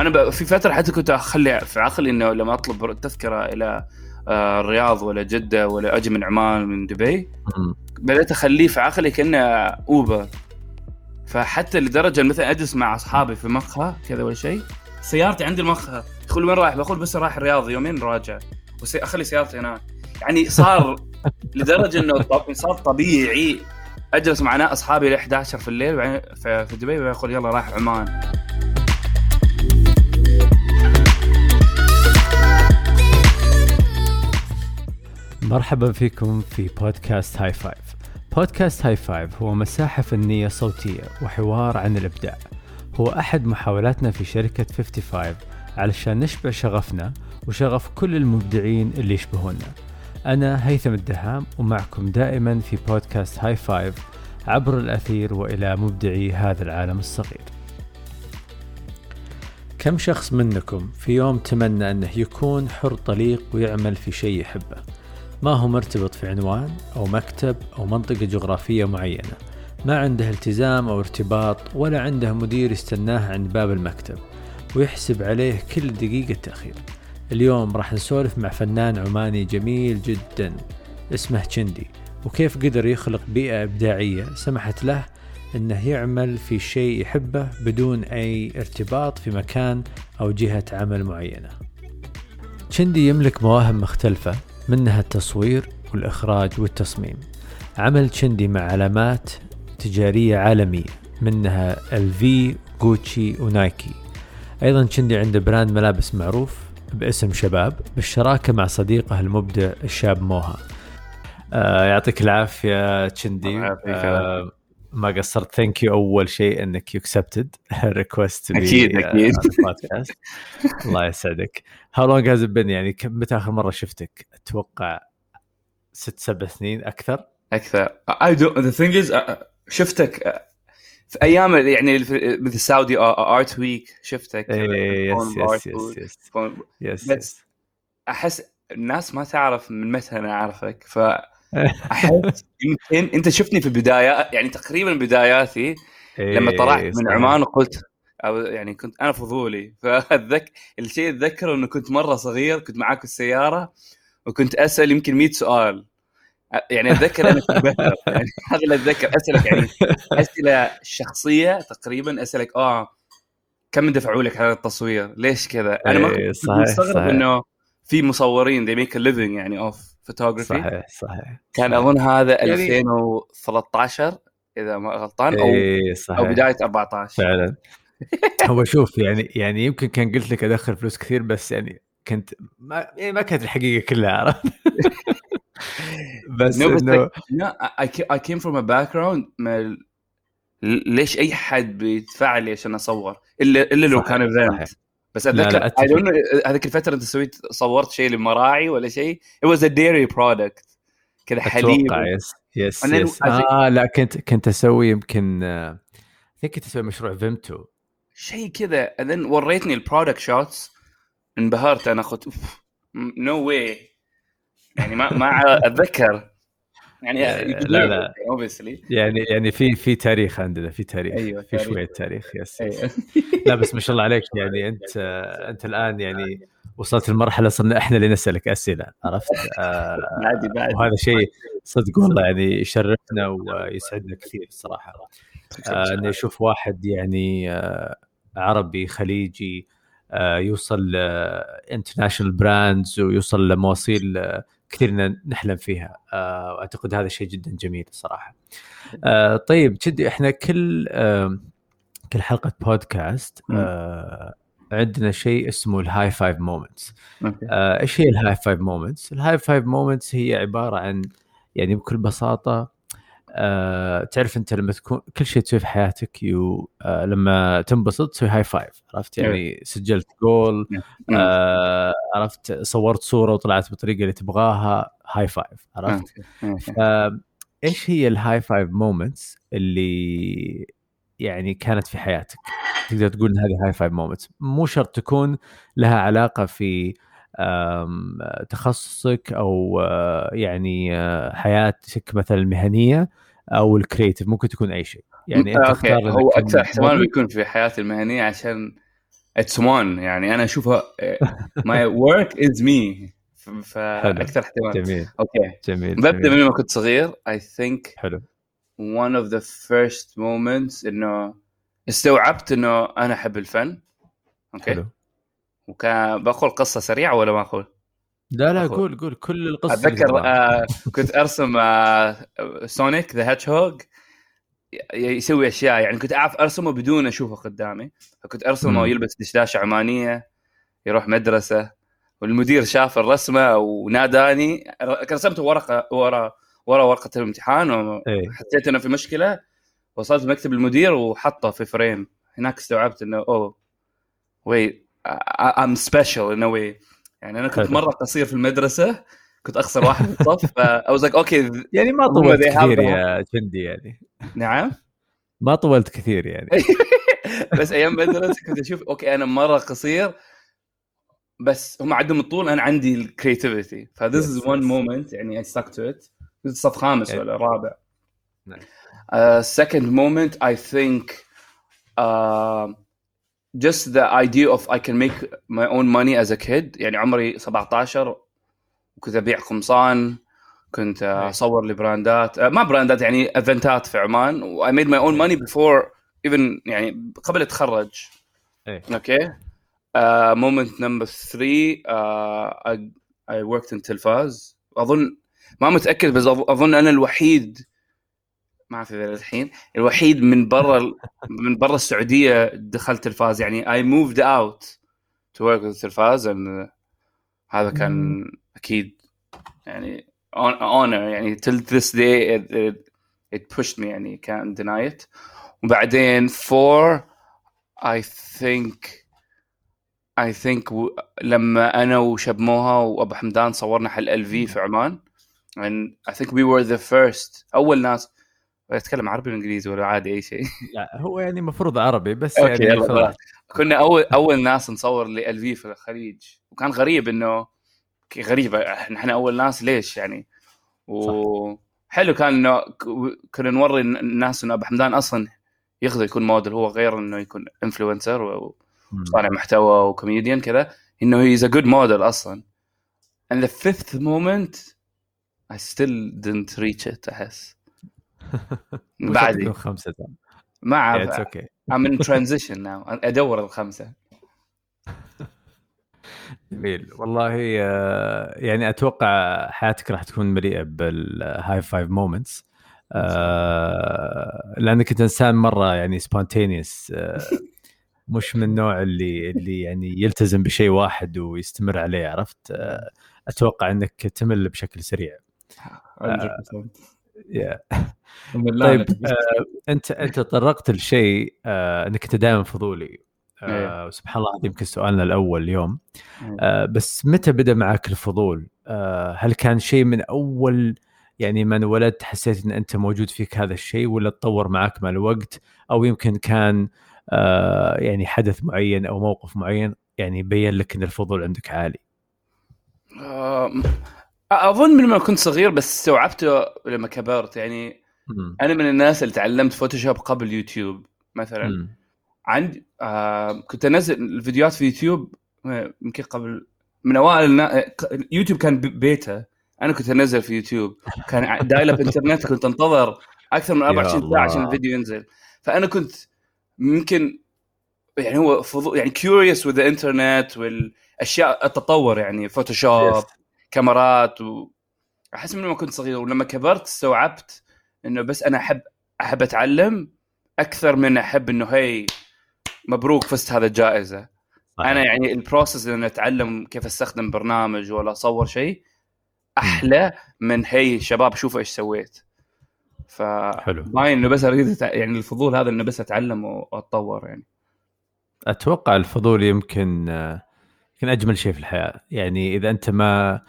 أنا في فترة حتى كنت اخلي في عقلي إنه لما أطلب تذكرة إلى آه، الرياض ولا جدة ولا أجي من عمان من دبي بدأت أخليه في عقلي كأنه أوبر. فحتى لدرجة مثلا أجلس مع أصحابي في مقهى كذا ولا شيء سيارتي عندي المقهى يقول وين رايح؟ بقول بس رايح الرياض يومين راجع. أخلي سيارتي هناك. يعني صار لدرجة إنه صار طبيعي أجلس مع أصحابي ل 11 في الليل في دبي ويقول يلا رايح عمان. مرحبا فيكم في بودكاست هاي فايف. بودكاست هاي فايف هو مساحة فنية صوتية وحوار عن الإبداع. هو أحد محاولاتنا في شركة 55 علشان نشبع شغفنا وشغف كل المبدعين اللي يشبهونا. أنا هيثم الدهام ومعكم دائما في بودكاست هاي فايف عبر الأثير وإلى مبدعي هذا العالم الصغير. كم شخص منكم في يوم تمنى أنه يكون حر طليق ويعمل في شيء يحبه؟ ما هو مرتبط في عنوان أو مكتب أو منطقة جغرافية معينة ما عنده التزام أو ارتباط ولا عنده مدير يستناه عند باب المكتب ويحسب عليه كل دقيقة تأخير اليوم راح نسولف مع فنان عماني جميل جدا اسمه تشندي وكيف قدر يخلق بيئة إبداعية سمحت له إنه يعمل في شيء يحبه بدون أي ارتباط في مكان أو جهة عمل معينة. تشندي يملك مواهب مختلفة منها التصوير والإخراج والتصميم. عمل تشندي مع علامات تجارية عالمية منها ال V جوتشي ونايكي أيضا تشندي عنده براند ملابس معروف باسم شباب بالشراكة مع صديقه المبدع الشاب موها. آه يعطيك العافية تشندي آه ما قصرت. thank you أول شيء إنك you accepted request أكيد أكيد. الله يسعدك. how long has been يعني؟ متى آخر مرة شفتك؟ أتوقع ست سبع سنين أكثر. أكثر. I do the thing is شفتك uh, في أيام يعني مثل Saudi Art Week شفتك. yes yes yes yes بس أحس الناس ما تعرف من متى أنا أعرفك. ف أحس يمكن أنت شفتني في البداية يعني تقريبا بداياتي لما طلعت من عمان وقلت أو يعني كنت أنا فضولي. فاتذكر الشيء اتذكره إنه كنت مرة صغير كنت معاك السيارة وكنت أسأل يمكن 100 سؤال. يعني أتذكر أنا كنت يعني هذا اللي أتذكر. أسألك يعني أسئلة شخصية تقريبا أسألك آه كم دفعوا لك على التصوير؟ ليش كذا؟ أنا ما كنت مستغرب إنه في مصورين they make a living يعني off photography صحيح صحيح كان صحيح. أظن هذا 2013 يعني إذا ما غلطان أو إيه صحيح. أو بدايه 14 فعلا. هو شوف يعني يعني يمكن كان قلت لك أدخل فلوس كثير بس يعني كنت ما يعني ما كانت الحقيقة كلها عرفت؟ بس إنه I came from a background ليش أي حد بيدفع لي عشان أصور؟ الا إلا لو كان event بس أتذكر هذيك الفترة أنت سويت صورت شيء لمراعي ولا شيء؟ It was a dairy product. كذا حليب. أتوقع yes yes, yes. آه لا كنت كنت أسوي يمكن آه، كنت أسوي مشروع فيمتو شيء كذا. And then وريتني ال product shots انبهرت أنا قلت no way يعني ما ما أتذكر. يعني لا لا. Obviously يعني يعني في في تاريخ عندنا في تاريخ أيوه في شوية تاريخ yes أيوة. لا بس ما شاء الله عليك يعني أنت أنت الآن يعني وصلت لمرحلة صرنا إحنا اللي نسألك أسئلة عرفت؟ آه عادي بعد. وهذا شيء صدق والله يعني يشرفنا ويسعدنا كثير الصراحه آه اني أشوف واحد يعني آه عربي خليجي آه يوصل international brands ويوصل لمواصيل آه كثير نحلم فيها. آه، وأعتقد هذا شيء جدا جميل الصراحه آه، طيب تشندي إحنا كل كل حلقة بودكاست آه، عندنا شيء اسمه ال high five moments إيش هي ال high five moments ال high five moments هي عبارة عن يعني بكل بساطة آه، تعرف أنت لما تكون كل شيء تسويه في حياتك you آه، لما تنبسط تسوي high five عرفت؟ يعني سجلت جول آه، عرفت؟ صورت صورة وطلعت بالطريقة اللي تبغاها high five عرفت؟ إيش هي ال high five moments اللي يعني كانت في حياتك؟ تقدر تقول ان هذه high five moments مو شرط تكون لها علاقة في تخصصك أو آه، يعني آه، حياتك مثلا المهنيه أو ال creative ممكن تكون أي شيء. يعني أنت اختار هو أكثر احتمال بيكون في حياتي المهنية عشان it's one يعني أنا أشوفها my work is me فاكثر احتمال. جميل. okay. جميل ببدا من لما كنت صغير I think حلو. one of the first moments إنه استوعبت إنه أنا أحب الفن. okay. حلو. وكان قصة سريعة ولا ما أقول؟ لا لا. قول قول كل القصة أتذكر. آه كنت أرسم آه سونيك the hedgehog يسوي أشياء يعني كنت أعرف أرسمه بدون أشوفه قدامي فكنت أرسمه. يلبس دشداشة عمانية يروح مدرسة والمدير شاف الرسمة وناداني رسمته ورقة ورا ورا ورقة الامتحان وحسيت إنه في مشكلة وصلت مكتب المدير وحطه في frame هناك استوعبت إنه oh wait I'm special انه وي يعني أنا كنت. مرة قصير في المدرسة كنت أخسر واحد في الصف ف I was like okay يعني ما طولت كثير يا جندي يعني. نعم. ما طولت كثير يعني. بس أيام مدرسه كنت أشوف okay أنا مرة قصير بس هم عندهم الطول أنا عندي ال creativity ف this is one. moment يعني I stick to it كنت صف خامس Yeah. ولا رابع. moment, I think uh, just the idea of I can make my own money as a kid. يعني عمري 17 وكنت أبيع قمصان كنت Nice. أصور لبراندات uh, ما براندات يعني event ات في عمان. و I made my own money before even يعني قبل اتخرج إيه. أوكي uh, moment number three uh, I, I worked in تلفاز أظن ما متأكد بس أظ- أظن أنا الوحيد ما اعرف اذا الحين. الوحيد من برا من برا السعودية دخلت تلفاز يعني I moved out to work with تلفاز هذا كان أكيد يعني honor يعني till this day it, it, it pushed me يعني can't deny it. وبعدين four I think I think و... لما أنا وشبموها وأبو حمدان صورنا حل ال في في عمان and I think we were the first أول ناس أتكلم عربي ولا انجليزي ولا عادي أي شيء. لا هو يعني المفروض عربي بس أوكي، يعني يلا،. كنا أول أول ناس نصور لال في الخليج. وكان غريب إنه غريبه إحنا أول ناس ليش يعني؟ وحلو كان إنه كنا نوري الناس إنه أبو حمدان أصلا يقدر يكون موديل هو غير إنه يكون influencer. وصانع محتوى وكوميديان كذا إنه he's a good model أصلا. And the fifth moment I still didn't reach it احس بعدي ترى. ما أعرف. Okay. I'm in transition now. أدور الخمسة. جميل. والله آه، يعني أتوقع حياتك راح تكون مليئة بال high five moments لأنك أنت إنسان مرة يعني سبونتينيوس مش من النوع اللي اللي يعني يلتزم بشيء واحد ويستمر عليه عرفت؟ آه، أتوقع إنك تمل بشكل سريع. 100% Yeah. بالله طيب. آه، أنت أنت تطرقت لشيء آه، إنك انت دائما فضولي آه، إيه. وسبحان الله هذا يمكن سؤالنا الأول اليوم إيه. آه، بس متى بدأ معك الفضول؟ آه، هل كان شيء من أول يعني من ولدت حسيت إن أنت موجود فيك هذا الشيء ولا تطور معك مع الوقت أو يمكن كان آه، يعني حدث معين أو موقف معين يعني بين لك إن الفضول عندك عالي؟ أظن من لما كنت صغير بس استوعبته لما كبرت يعني مم. أنا من الناس اللي تعلمت فوتوشوب قبل يوتيوب مثلا مم. عندي آه كنت أنزل الفيديوهات في يوتيوب آه، يمكن قبل من أوائل النا... آه، يوتيوب كان ب- بيتا أنا كنت أنزل في يوتيوب كان dial up internet كنت أنتظر أكثر من يا 24 الله. ساعة عشان الفيديو ينزل فأنا كنت ممكن يعني هو فضول يعني curious with internet والأشياء التطور يعني فوتوشوب Yes. كاميرات و أحس من لما كنت صغير ولما كبرت استوعبت إنه بس أنا احب أحب أتعلم أكثر من أحب إنه هي مبروك فزت هذا الجائزة صحيح. أنا يعني ال process إن أتعلم كيف أستخدم برنامج ولا أصور شيء أحلى من هي شباب شوفوا إيش سويت ف حلو. باين إنه بس أريد أتع- يعني الفضول هذا إنه بس أتعلم وأتطور يعني أتوقع الفضول يمكن يمكن أجمل شيء في الحياة يعني إذا أنت ما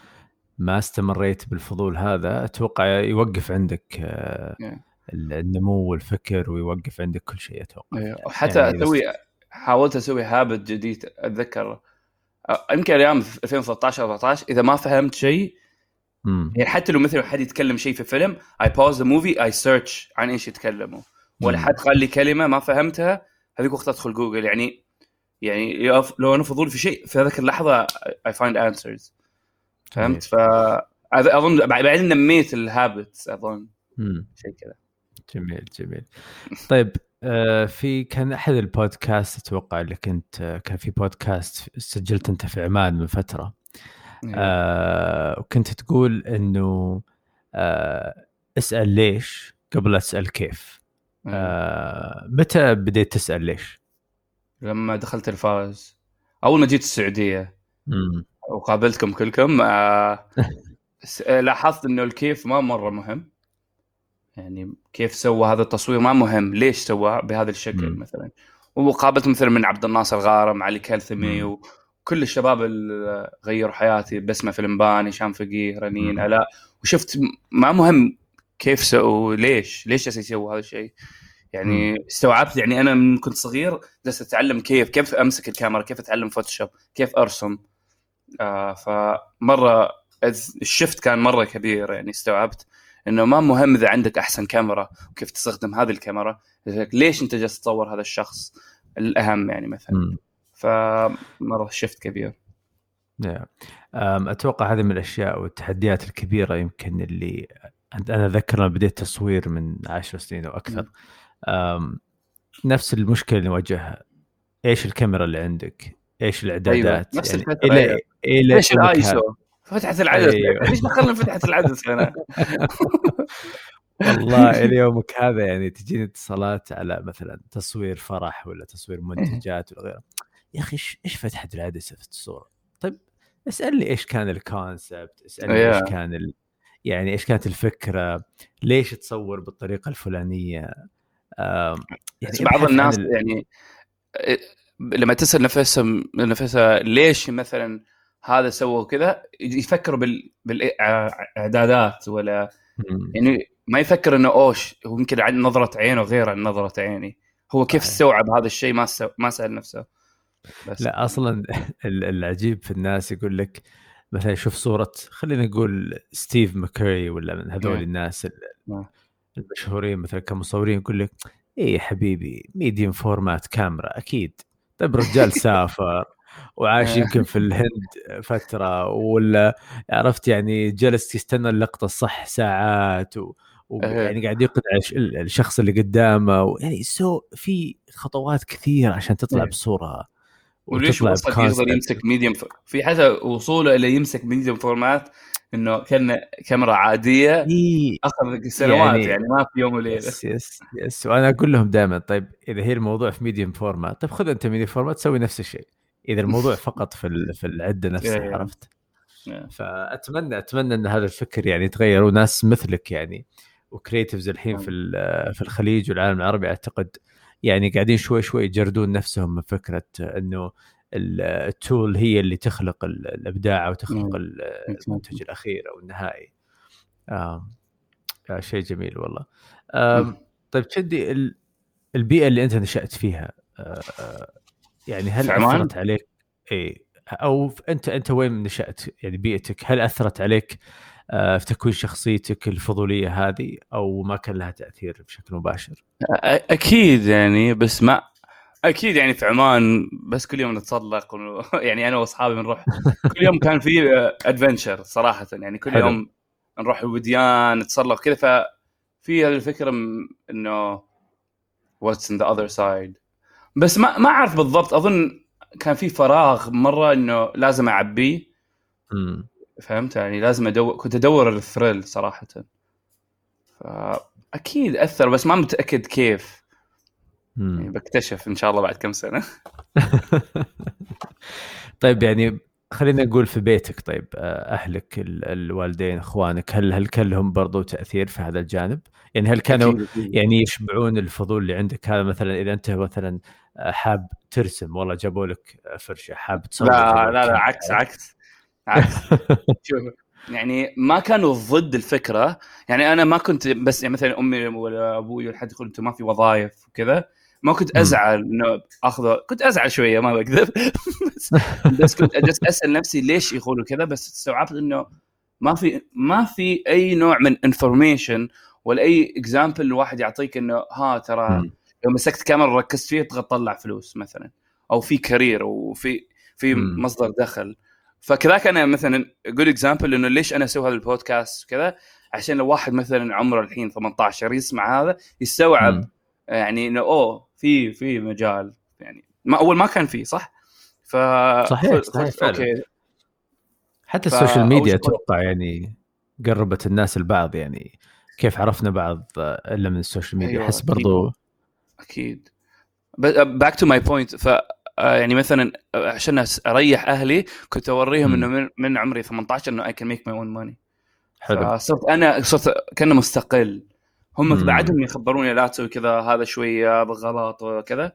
ما استمريت بالفضول هذا أتوقع يوقف عندك آه، Yeah. النمو والفكر ويوقف عندك كل شيء أتوقع إيه، وحتى يعني أسوي حاولت أسوي habit جديد أتذكر يمكن أيام في 2013 14 إذا ما فهمت شيء. يعني حتى لو مثلا حد يتكلم شيء في فيلم I pause the movie I search عن إيش يتكلموا ولا. حد قال لي كلمة ما فهمتها هذيك وقت أدخل جوجل يعني يعني لو أنا فضول في شيء في هذيك اللحظة I find answers فهمت؟ ف أظن بعدين نميت ال habits أظن. شيء كذا. جميل جميل. طيب آه في كان أحد البودكاست أتوقع اللي كنت كان في بودكاست سجلت أنت في عمان من فترة. إيه. آه وكنت تقول إنه آه اسأل ليش قبل لا تسأل كيف. إيه. آه متى بديت تسأل ليش؟ لما دخلت الفاز. أول ما جيت السعودية. مم. وقابلتكم كلكم. آه لاحظت إنه الكيف ما مرة مهم. يعني كيف سوى هذا التصوير ما مهم. ليش سوى بهذا الشكل مم. مثلا؟ وقابلت مثلا من عبد الناصر غارم علي كالثمي وكل الشباب اللي غيروا حياتي. بسمة فلمبان هشام فقيه رنين ألاء. وشفت ما مهم كيف سووا ليش ليش يسووا هذا الشيء؟ يعني. استوعبت يعني أنا من كنت صغير جالس أتعلم كيف كيف أمسك الكاميرا كيف أتعلم فوتوشوب كيف أرسم. آه فمرة الشفت كان مرة كبير يعني استوعبت إنه ما مهم إذا عندك أحسن كاميرا وكيف تستخدم هذه الكاميرا ليش أنت جالس تصور هذا الشخص الأهم يعني مثلا؟ فمرة شفت كبير. نعم. أتوقع هذه من الأشياء والتحديات الكبيرة يمكن اللي أنا اتذكر لما بديت تصوير من عشر سنين أو أكثر. نفس المشكلة اللي نواجهها. إيش الكاميرا اللي عندك؟ إيش الإعدادات؟ أيوة. نفس يعني الفترة إلى... أيوة. إلى إيش الآيسو؟ فتحت العدس أيوة. ليش دخلنا فتحت العدس هنا؟ والله إلى يومك هذا يعني تجيني اتصالات على مثلا تصوير فرح ولا تصوير منتجات ولا غيره يا أخي إيش فتحة العدسه في الصورة؟ طيب اسالني إيش كان الكونسبت اسالني إيش كان ال... يعني إيش كانت الفكرة ليش تصور بالطريقة الفلانية يعني بعض الناس ال... يعني لما تسأل نفسهم نفسها ليش مثلا هذا سوى كذا يفكروا بال... بالإعدادات ولا يعني ما يفكر إنه أوش هو يمكن نظرة عينه غير عن نظرة عيني هو كيف استوعب هذا الشيء ما سو... ما سأل نفسه بس. لا أصلا العجيب في الناس يقول لك مثلا يشوف صورة خلينا نقول ستيف ماكري ولا من هذول yeah. الناس yeah. المشهورين مثلا كمصورين يقول لك إيه حبيبي medium format كاميرا أكيد طيب رجال سافر وعاش يمكن في الهند فترة ولا عرفت يعني جلس يستنى اللقطة الصح ساعات و... ويعني قاعد يقنع الشخص اللي قدامه يعني so في خطوات كثيرة عشان تطلع بصوره وليش وصل يقدر يمسك medium في حتى وصوله إلى يمسك medium format إنه كأن كاميرا عادية إيه أخذ سنوات يعني, يعني ما في يوم وليلة. يس يس يس. وأنا أقول لهم دائما طيب إذا هي الموضوع في medium format طيب خذ أنت medium format تسوي نفس الشيء. إذا الموضوع فقط في في العدة نفسها عرفت؟ فأتمنى أتمنى إن هذا الفكر يعني يتغير وناس مثلك يعني و creatives الحين في في الخليج والعالم العربي أعتقد يعني قاعدين شوي شوي يجردون نفسهم من فكرة إنه التول هي اللي تخلق الأبداع أو تخلق المنتج الأخير أو النهائي. آه شيء جميل والله. آه طيب تشدي البيئة اللي أنت نشأت فيها آه يعني هل أثرت عليك؟ اي أو أنت أنت وين نشأت؟ يعني بيئتك هل أثرت عليك آه في تكوين شخصيتك الفضولية هذه أو ما كان لها تأثير بشكل مباشر؟ أكيد يعني بس ما أكيد يعني في عمان بس كل يوم نتسلق و... يعني أنا وأصحابي بنروح. كل يوم كان في adventure صراحة يعني كل حلو. يوم نروح الوديان نتسلق كذا ففي الفكرة إنه what's on the other side بس ما ما أعرف بالضبط أظن كان في فراغ مرة إنه لازم أعبيه. فهمت؟ يعني لازم ادور كنت أدور ال thrill صراحة. فأكيد أثر بس ما متأكد كيف. يعني بكتشف إن شاء الله بعد كم سنة. طيب يعني خلينا نقول في بيتك طيب آه، أهلك الوالدين إخوانك هل هل كان لهم برضو تأثير في هذا الجانب؟ يعني هل كانوا يعني يشبعون الفضول اللي عندك؟ هذا مثلا إذا أنت مثلا آه، حاب ترسم والله جابوا لك فرشة حاب تصور لا لا لا عكس عكس عكس. شوف يعني ما كانوا ضد الفكرة يعني أنا ما كنت بس يعني مثلا أمي ولا أبوي ولا حد يقول أنتم ما في وظائف وكذا ما كنت أزعل إنه اخذه كنت أزعل شوية ما بكذب. بس, بس كنت أجلس أسأل نفسي ليش يقولوا كذا بس استوعبت إنه ما في ما في أي نوع من information ولا أي example الواحد يعطيك إنه ها ترى لو مسكت كاميرا وركزت فيها تبغى تطلع فلوس مثلا أو في career وفي في مصدر دخل. فكذاك أنا مثلا good example إنه ليش أنا أسوي هذا البودكاست وكذا عشان لو واحد مثلا عمره الحين 18 يسمع هذا يستوعب. يعني إنه أوه في في مجال يعني ما أول ما كان في صح؟ ف صحيح صحيح أوكي. حتى ال social media أتوقع يعني قربت الناس البعض يعني كيف عرفنا بعض إلا من ال social media؟ أيوة احس برضو أكيد. back to my point ف آه، يعني مثلا عشان أريح أهلي كنت أوريهم إنه من, من عمري 18 إنه I can make my own money حلو. صرت أنا صرت كأنه مستقل. هم بعدهم يخبروني لا تسوي كذا هذا شوية غلط وكذا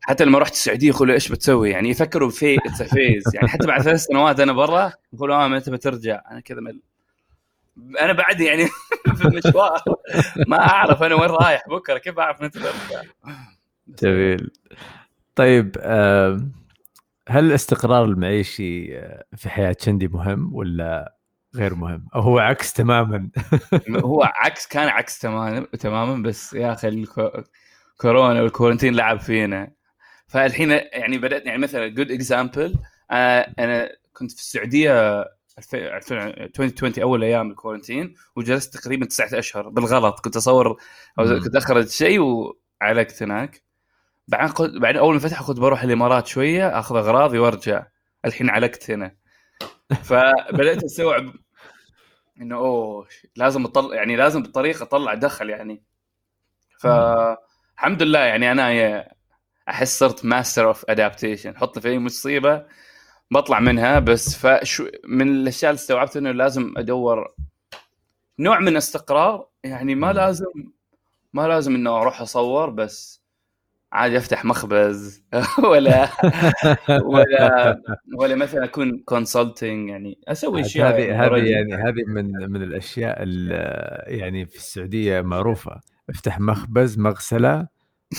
حتى لما رحت السعودية يقولوا إيش بتسوي؟ يعني يفكروا في phase يعني حتى بعد ثلاث سنوات أنا برا يقولوا آه متى بترجع أنا كذا مل. أنا بعد يعني في المشوار ما أعرف أنا وين رايح بكرة كيف أعرف متى برجع جميل. طيب هل الاستقرار المعيشي آه، في حياة شندي مهم ولا غير مهم. أو هو عكس تماما. هو عكس كان عكس تماما تماما بس يا أخي الكورونا وال quarantine لعب فينا. فالحين يعني بدأت يعني مثلا good example أنا كنت في السعودية 2020 أول أيام الكورنتين وجلست تقريبا تسعة أشهر بالغلط. كنت أصور أو كنت اخرج شيء وعلقت هناك. بعدين بعدين أول ما فتح كنت بروح الإمارات شوية أخذ أغراضي وأرجع. الحين علقت هنا. فبدأت استوعب إنه أوه لازم اطلع يعني لازم بالطريقة اطلع دخل يعني. فالحمد لله يعني أنا أحس صرت master of adaptation حط في أي مصيبة بطلع منها بس فشو من الأشياء اللي استوعبت إنه لازم أدور نوع من استقرار. يعني ما لازم ما لازم إنه أروح أصور بس عادي أفتح مخبز ولا ولا ولا مثلا أكون consulting يعني أسوي أشياء هذه هذه يعني هذه من من الأشياء يعني في السعودية معروفة. افتح مخبز مغسلة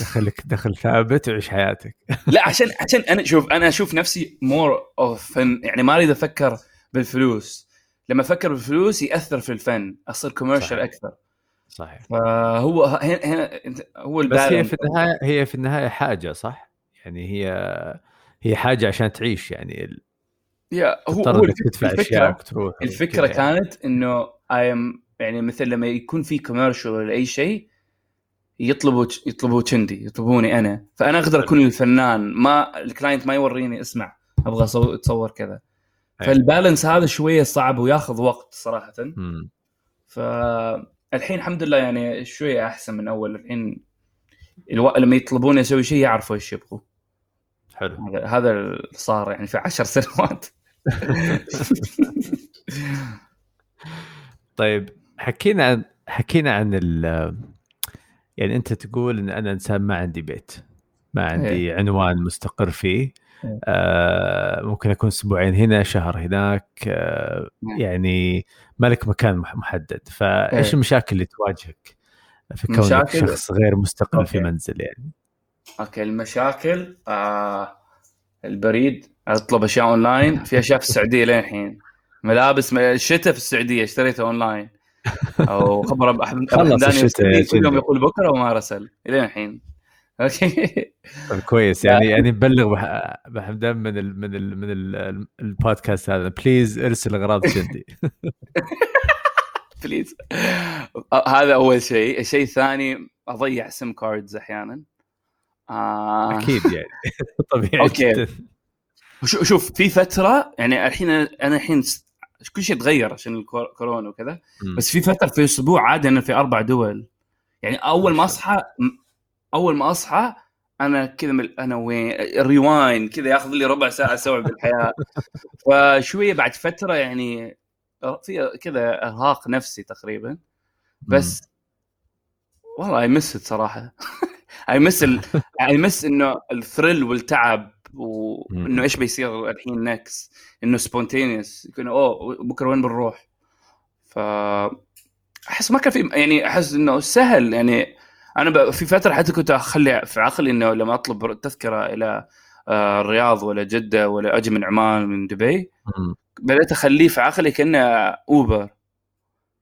دخلك دخل ثابت وعيش حياتك. لا عشان عشان أنا شوف أنا أشوف نفسي more of يعني ما أريد أفكر بالفلوس. لما أفكر بالفلوس يأثر في الفن. أصير commercial أكثر. صحيح. فهو هنا هو بس هي في النهاية هي في النهاية حاجة صح؟ يعني هي هي حاجة عشان تعيش يعني يا هو هو تدفع تروح الفكرة كانت إنه aim يعني مثل لما يكون في commercial ولا أي شيء يطلبوا يطلبوا شندي يطلبوني أنا. فأنا أقدر أكون الفنان ما ال client ما يوريني اسمع أبغى أتصور كذا. فال balance هذا شوية صعب وياخذ وقت صراحة. ف الحين الحمد لله يعني شوية أحسن من أول. الحين ألو... لما يطلبون أسوي شيء يعرفوا إيش يبغوا. حلو. هذا اللي صار يعني في عشر سنوات. طيب حكينا عن حكينا عن ال يعني أنت تقول إن أنا إنسان ما عندي بيت. ما عندي هي. إيه. عنوان مستقر فيه. آه ممكن أكون أسبوعين هنا شهر هناك آه يعني ما لك مكان محدد. فإيش إيه. المشاكل اللي تواجهك في كونك. شخص غير مستقل أوكي. في منزل يعني؟ أوكي المشاكل آه البريد أطلب أشياء أونلاين. في أشياء في السعودية للحين. ملابس الشتاء في السعودية اشتريتها أونلاين. أو خبر ابو حمدان كل يوم يقول بكرة وما رسل. إلى الحين. أوكي. طيب كويس. يعني يعني نبلغ بحمدان من ال من ال من ال البودكاست هذا. please ارسل أغراض جدي. please هذا أول شيء. الشيء الثاني أضيع SIM cards أحيانا. آه. أكيد يعني. طبيعي أوكي. جداً. شوف في فترة يعني الحين أنا الحين كل شيء تغير عشان الكورونا وكذا. بس في فترة في أسبوع عادي أنا في أربع دول. يعني أول ما أصحى أول ما أصحى أنا كذا مل... أنا وين؟ rewind كذا ياخذ لي ربع ساعة استوعب الحياة فشوية بعد فترة يعني في كذا إرهاق نفسي تقريبا. بس والله I miss صراحة. I miss I miss إنه ال thrill والتعب وانه إيش بيصير الحين نكس إنه spontaneous يكون أوه بكرة وين بنروح؟ ف أحس ما كان في يعني أحس إنه سهل يعني أنا في فترة حتى كنت أخلي في عقلي إنه لما أطلب تذكرة إلى آه، الرياض ولا جدة ولا أجي من عمان من دبي بدأت أخليه في عقلي كأنه أوبر.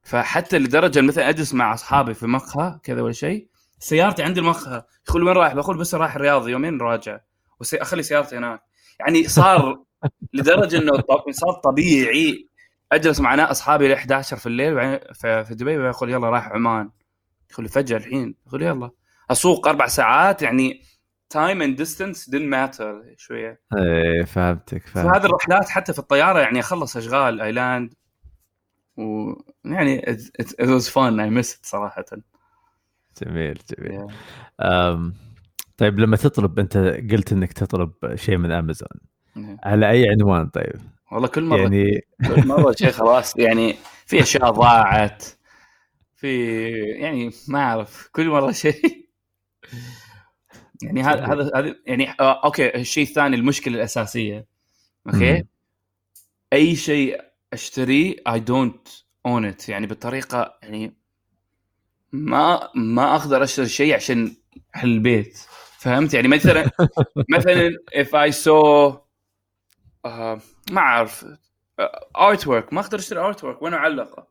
فحتى لدرجة مثلا أجلس مع أصحابي في مقهى كذا ولا شيء سيارتي عندي المقهى يقول وين رايح؟ بقول بس رايح الرياض يومين راجع واخلي سيارتي هناك. يعني صار لدرجة إنه صار طبيعي أجلس مع أصحابي ل 11 في الليل في دبي ويقول يلا رايح عمان. يقول فجأة الحين. يقول يلا. أسوق أربع ساعات يعني time and distance didn't matter شوية. إيه فهمتك فهمتك. هذه الرحلات حتى في الطيارة يعني أخلص أشغال I land ويعني it was fun I miss صراحة. جميل جميل. Um, طيب لما تطلب أنت قلت إنك تطلب شيء من امازون على أي عنوان طيب؟ والله كل مره يعني كل مرة شيء خلاص. يعني في أشياء ضاعت. في يعني ما أعرف كل مرة شيء. يعني هذا هذا هذا يعني آه okay الشيء الثاني المشكلة الأساسية. okay؟ أي شيء أشتريه I don't own it يعني بالطريقة يعني ما ما أقدر أشتري شيء عشان أهل البيت. فهمت؟ يعني مثلا مثلا if I saw uh, ما أعرف art uh, work ما أقدر أشتري art work وين أعلقه؟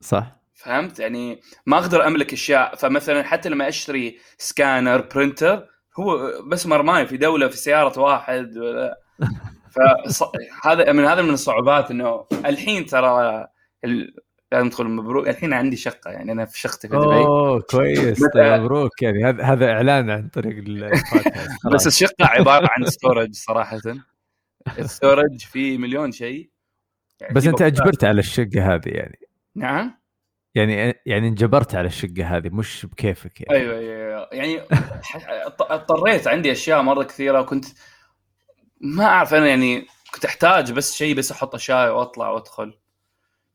صح. فهمت؟ يعني ما أقدر أملك أشياء. فمثلا حتى لما أشتري scanner printer هو بس مرماي في دولة في سيارة واحد ولا. فهذا من هذا من الصعوبات إنه الحين ترى لازم ندخل مبروك. الحين عندي شقة يعني أنا في شقتي في دبي. أوه كويس. طيب مبروك. يعني هذا هذا إعلان عن طريق البودكاست. بس الشقة عبارة عن storage صراحة. ال storage فيه مليون شيء. يعني بس أنت أجبرت على الشقة هذه يعني. نعم. يعني يعني انجبرت على الشقة هذه مش بكيفك يعني. أيوه أيوه يعني اضطريت عندي أشياء مرة كثيرة وكنت ما أعرف أنا يعني كنت أحتاج بس شيء بس أحط أشياء وأطلع وأدخل.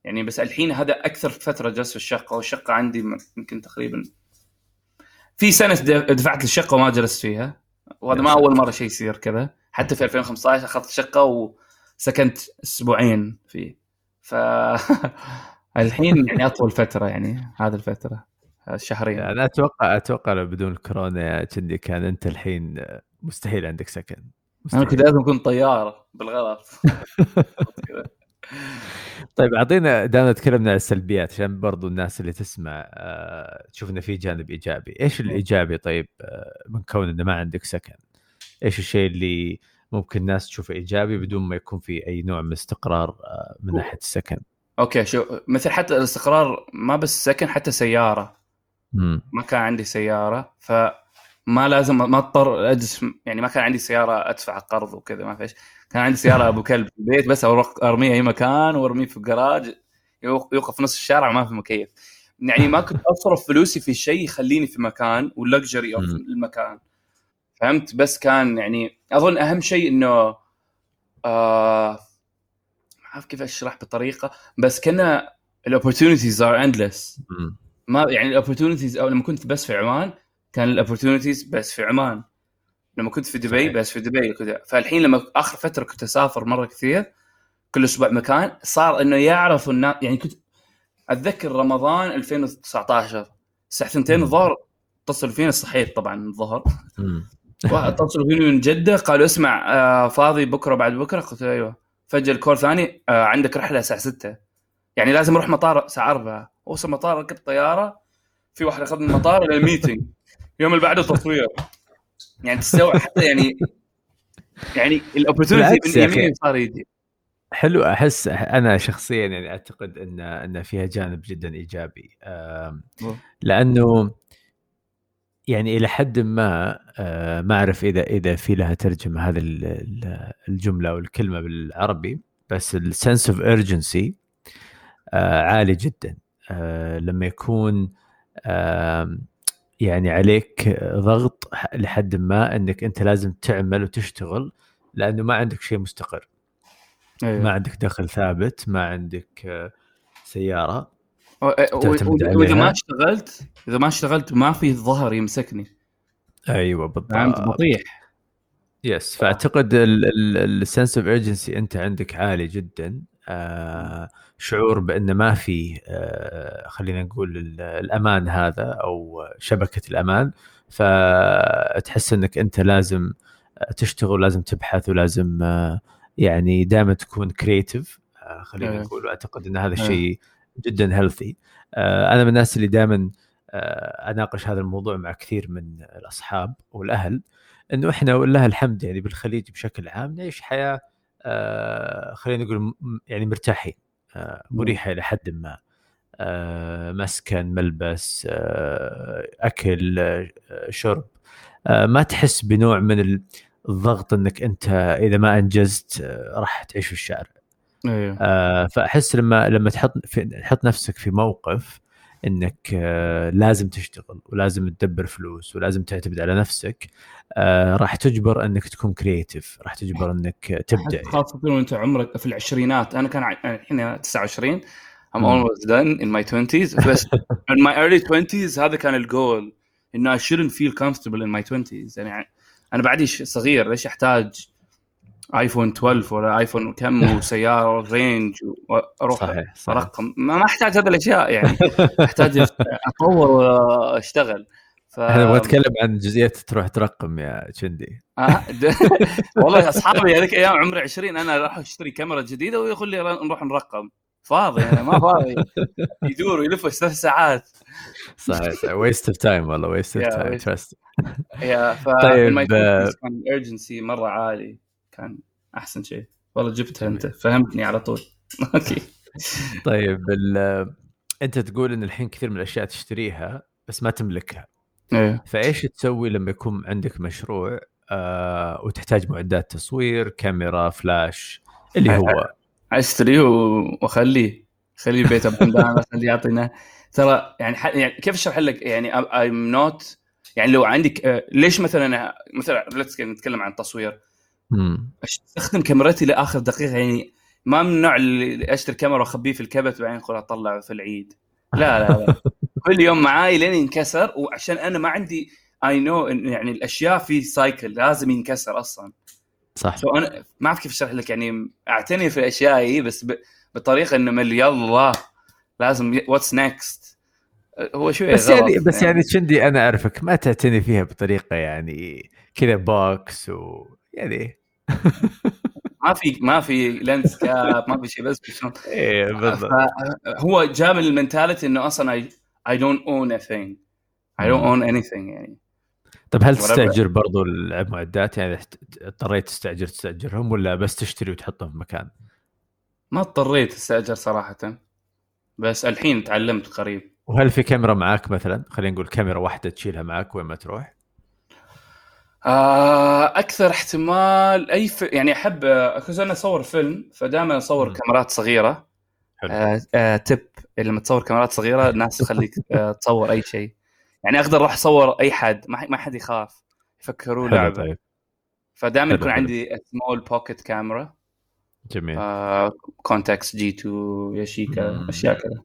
يعني بس الحين هذا أكثر فترة جلست في الشقة والشقة عندي يمكن تقريبا في سنة دفعت للشقة وما جلست فيها. وهذا ما أول مرة شيء يصير كذا. حتى في 2015 أخذت شقة وسكنت أسبوعين فيه. ف الحين يعني أطول فترة يعني هذه الفترة الشهرين. يعني أنا أتوقع أتوقع لو بدون كورونا كذي كان أنت الحين مستحيل عندك سكن. مستحيل. أنا كنت لازم أكون طياره بالغلط. طيب أعطينا دائما تكلمنا عن السلبيات عشان برضو الناس اللي تسمع آه، تشوف انه في جانب إيجابي، إيش الإيجابي؟ طيب آه، من كون إنه ما عندك سكن؟ إيش الشيء اللي ممكن الناس تشوفه إيجابي بدون ما يكون في أي نوع من استقرار آه، من ناحية السكن؟ okay شو مثل حتى الاستقرار ما بس سكن حتى سيارة. مم. ما كان عندي سيارة فما لازم ما اضطر أجلس يعني ما كان عندي سيارة أدفع قرض وكذا ما فيش كان عندي سيارة أبو كلب في البيت بس أروح ارميه أي مكان وارميه في الجراج يوقف نص الشارع ما في مكيف. يعني ما كنت أصرف فلوسي في شيء يخليني في مكان وال luxury of المكان. فهمت؟ بس كان يعني أظن أهم شيء إنه آه ما اعرف كيف أشرح بطريقة؟ بس كنا ال opportunities are endless ما يعني ال opportunities أو لما كنت بس في عمان كان ال opportunities بس في عمان. لما كنت في دبي. بس في دبي كذا فالحين لما آخر فترة كنت أسافر مرة كثير كل أسبوع مكان صار إنه يعرفوا الناس يعني كنت أتذكر رمضان 2019 الساعة 2 الظهر اتصلوا فينا صحيت طبعا الظهر اتصلوا فيني من جدة قالوا اسمع آه فاضي بكرة بعد بكرة؟ قلت أيوه. فجأة ال call ثاني آه عندك رحلة الساعة 6 يعني لازم أروح مطار الساعة 4 أوصل مطار ركبت طيارة في واحد أخذني من المطار إلى ال meeting. اليوم اللي بعده تصوير يعني تستوعب حتى يعني يعني ال opportunity من يمين صار يجي. حلو. أحس أنا شخصيا يعني أعتقد إن إن فيها جانب جدا إيجابي. لأنه يعني إلى حد ما ما أعرف إذا إذا في لها ترجمة هذه الجملة أو الكلمة بالعربي بس ال sense of urgency عالي جدا. لما يكون يعني عليك ضغط لحد ما إنك أنت لازم تعمل وتشتغل لأنه ما عندك شيء مستقر. أيوه. ما عندك دخل ثابت ما عندك آه، سيارة. واذا ما اشتغلت إذا ما اشتغلت ما في ظهر يمسكني. أيوه بالضبط. فهمت؟ بطيح. yes فأعتقد ال sense of urgency أنت عندك عالي جدا. آه شعور بأن ما في آه خلينا نقول الأمان هذا أو شبكة الأمان. فتحس أنك أنت لازم تشتغل لازم تبحث ولازم آه يعني دائما تكون creative آه خلينا نقول وأعتقد أن هذا الشيء جدا healthy آه أنا من الناس اللي دائما أناقش هذا الموضوع مع كثير من الأصحاب والأهل إنه إحنا ولله الحمد يعني بالخليج بشكل عام نعيش حياة خلينا نقول يعني مرتاحين مريحة إلى حد ما مسكن ملبس أكل شرب ما تحس بنوع من الضغط إنك أنت إذا ما أنجزت راح تعيش في الشارع. أيوه آه فأحس لما لما تحط في تحط نفسك في موقف إنك آه لازم تشتغل ولازم تدبر فلوس ولازم تعتمد على نفسك آه راح تجبر إنك تكون كرييتيف راح تجبر إنك تبدع خاصة وأنت عمرك في العشرينات أنا كان الحين 29 I'm almost done in my 20s بس in my early 20s هذا كان الجول إنه I shouldn't feel comfortable in my 20s يعني أنا بعدي صغير ليش أحتاج آيفون 12 ولا آيفون كم وسيارة رينج وأروح صحيح, صحيح. أرقم. ما أحتاج هذه الأشياء يعني. أحتاج أطور وأشتغل. ف... إحنا نبغى نتكلم عن جزئية تروح ترقم يا تشندي. آه والله أصحابي هذيك أيام عمري 20 أنا راح أشتري كاميرا جديدة ويقول لي نروح نرقم. فاضي يعني ما فاضي. يدور ويلف ثلاث ساعات. صحيح waste of time والله waste of time yeah ف طيب كان ال urgency مرة عالي. كان أحسن شيء. والله جبتها أنت. فهمتني على طول. okay. طيب أنت تقول إن الحين كثير من الأشياء تشتريها بس ما تملكها. إيه. فإيش تسوي لما يكون عندك مشروع آه وتحتاج معدات تصوير كاميرا فلاش اللي هو؟ أشتريه وأخليه. خليه بيت أبو حمدان خليه يعطينا. ترى يعني, يعني كيف أشرح لك؟ يعني I'm not يعني لو عندك آه، ليش مثلا مثلا نتكلم عن التصوير أستخدم كاميرتي لآخر دقيقة يعني ما من النوع اللي أشتري كاميرا وأخبيه في الكبت بعدين أقول أطلع في العيد. لا لا لا. كل يوم معاي لين ينكسر وعشان أنا ما عندي I know يعني الأشياء في cycle لازم ينكسر أصلا. صح. so أنا ما أعرف كيف أشرح لك يعني أعتني في اشيائي بس بطريقة إنه من يلا لازم what's next هو شوي بس يعني بس يعني, يعني. تشندي أنا أعرفك ما تعتني فيها بطريقة يعني كذا box ويعني ما في ما في lens cap ما في شيء بس شلون. إيه بالضبط. هو جاب من ال mentality إنه أصلا I, don't own a thing. I don't own anything يعني. طيب هل تستأجر برضو المعدات؟ يعني اضطريت تستأجر تستأجرهم ولا بس تشتري وتحطهم في مكان؟ ما اضطريت أستأجر صراحة. بس الحين تعلمت قريب. وهل في كاميرا معاك مثلا؟ خلينا نقول كاميرا واحدة تشيلها معاك وين ما تروح؟ آه أكثر احتمال أي ف... يعني أحب أنا أصور فيلم فدائما أصور م. كاميرات صغيرة. حلو. آه آه تب لما تصور كاميرات صغيرة الناس تخليك آه تصور أي شيء. يعني أقدر أروح أصور أي حد ما ما حد يخاف يفكروا لعبه طيب. فدائما يكون عندي small pocket camera جميل. كونتاكس جي 2 ياشيكا أشياء كذا.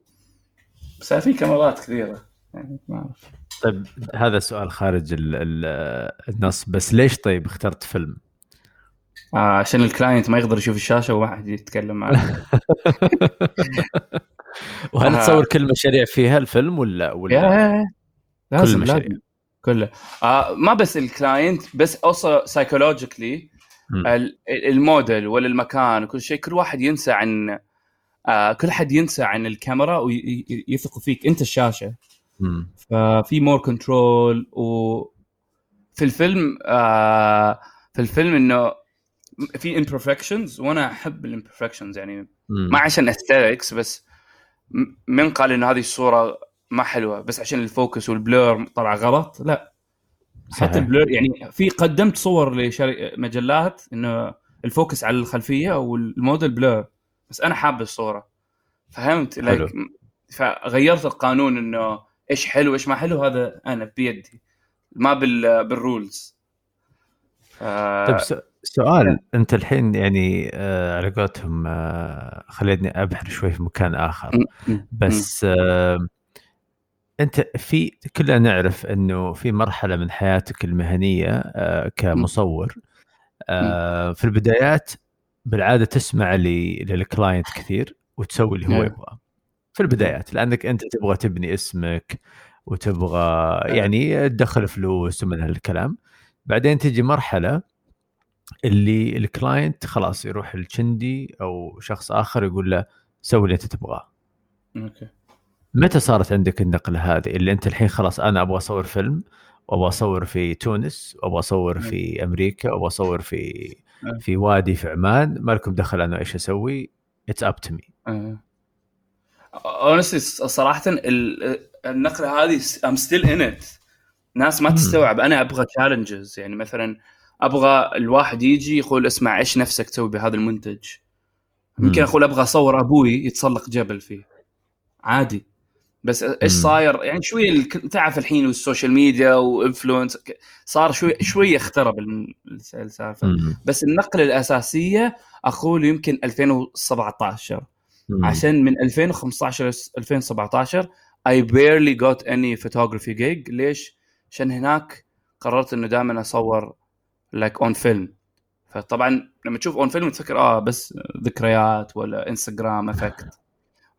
بس في كاميرات كثيرة يعني ما أعرف. طيب هذا سؤال خارج ال ال النص بس ليش طيب اخترت فيلم؟ آه عشان ال client ما يقدر يشوف الشاشة وواحد يتكلم معه وهل آه. تصور كل مشاريع فيها الفيلم ولا ولا لازم كل المشاريع كله. آه ما بس ال client بس also psychologically ال model ولا المكان وكل شيء كل واحد ينسى عن آه كل حد ينسى عن الكاميرا ويثق فيك. انت الشاشة. ففي more control وفي الفيلم آه في الفيلم إنه في imperfections وأنا أحب ال imperfections يعني ما عشان aesthetics بس من قال إنه هذه الصورة ما حلوة بس عشان ال focus وال blur طلع غلط لا. صحيح. حتى ال blur يعني في قدمت صور لمجلات إنه ال focus على الخلفية وال model blur بس أنا حاب الصورة. فهمت؟ like فغيرت القانون إنه إيش حلو إيش ما حلو هذا أنا بيدي ما بال بال rules آه طيب سؤال أنت الحين يعني آه على قولتهم آه خليني أبحر شوي في مكان آخر. بس آه أنت في كلنا نعرف إنه في مرحلة من حياتك المهنية آه كمصور آه في البدايات بالعادة تسمع لل client كثير وتسوي اللي هو نعم. يبغاه. في البدايات لأنك أنت تبغى تبني اسمك وتبغى يعني تدخل فلوس ومن هالكلام. بعدين تجي مرحلة اللي ال client خلاص يروح لتشندي أو شخص آخر يقول له سوي اللي أنت تبغاه. okay. متى صارت عندك النقلة هذه؟ اللي أنت الحين خلاص أنا أبغى أصور فيلم وابغى أصور في تونس وابغى أصور في أمريكا وابغى أصور في في وادي في عمان ما لكم دخل أنا إيش أسوي؟ it's up to me honestly صراحة النقلة هذه I'm still in it ناس ما تستوعب. أنا أبغى challenges يعني مثلا أبغى الواحد يجي يقول اسمع إيش نفسك تسوي بهذا المنتج؟ يمكن أقول أبغى أصور أبوي يتسلق جبل فيه. عادي. بس إيش صاير؟ يعني شوي تعرف الحين وال social media و influence. صار شوي شوي اخترب السالفة. بس النقلة الأساسية أقول يمكن 2017 مم. عشان من 2015 2017 I barely got any photography gig. ليش؟ عشان هناك قررت إنه دائما أصور like on film فطبعا لما تشوف on film تفكر آه بس ذكريات ولا انستغرام effect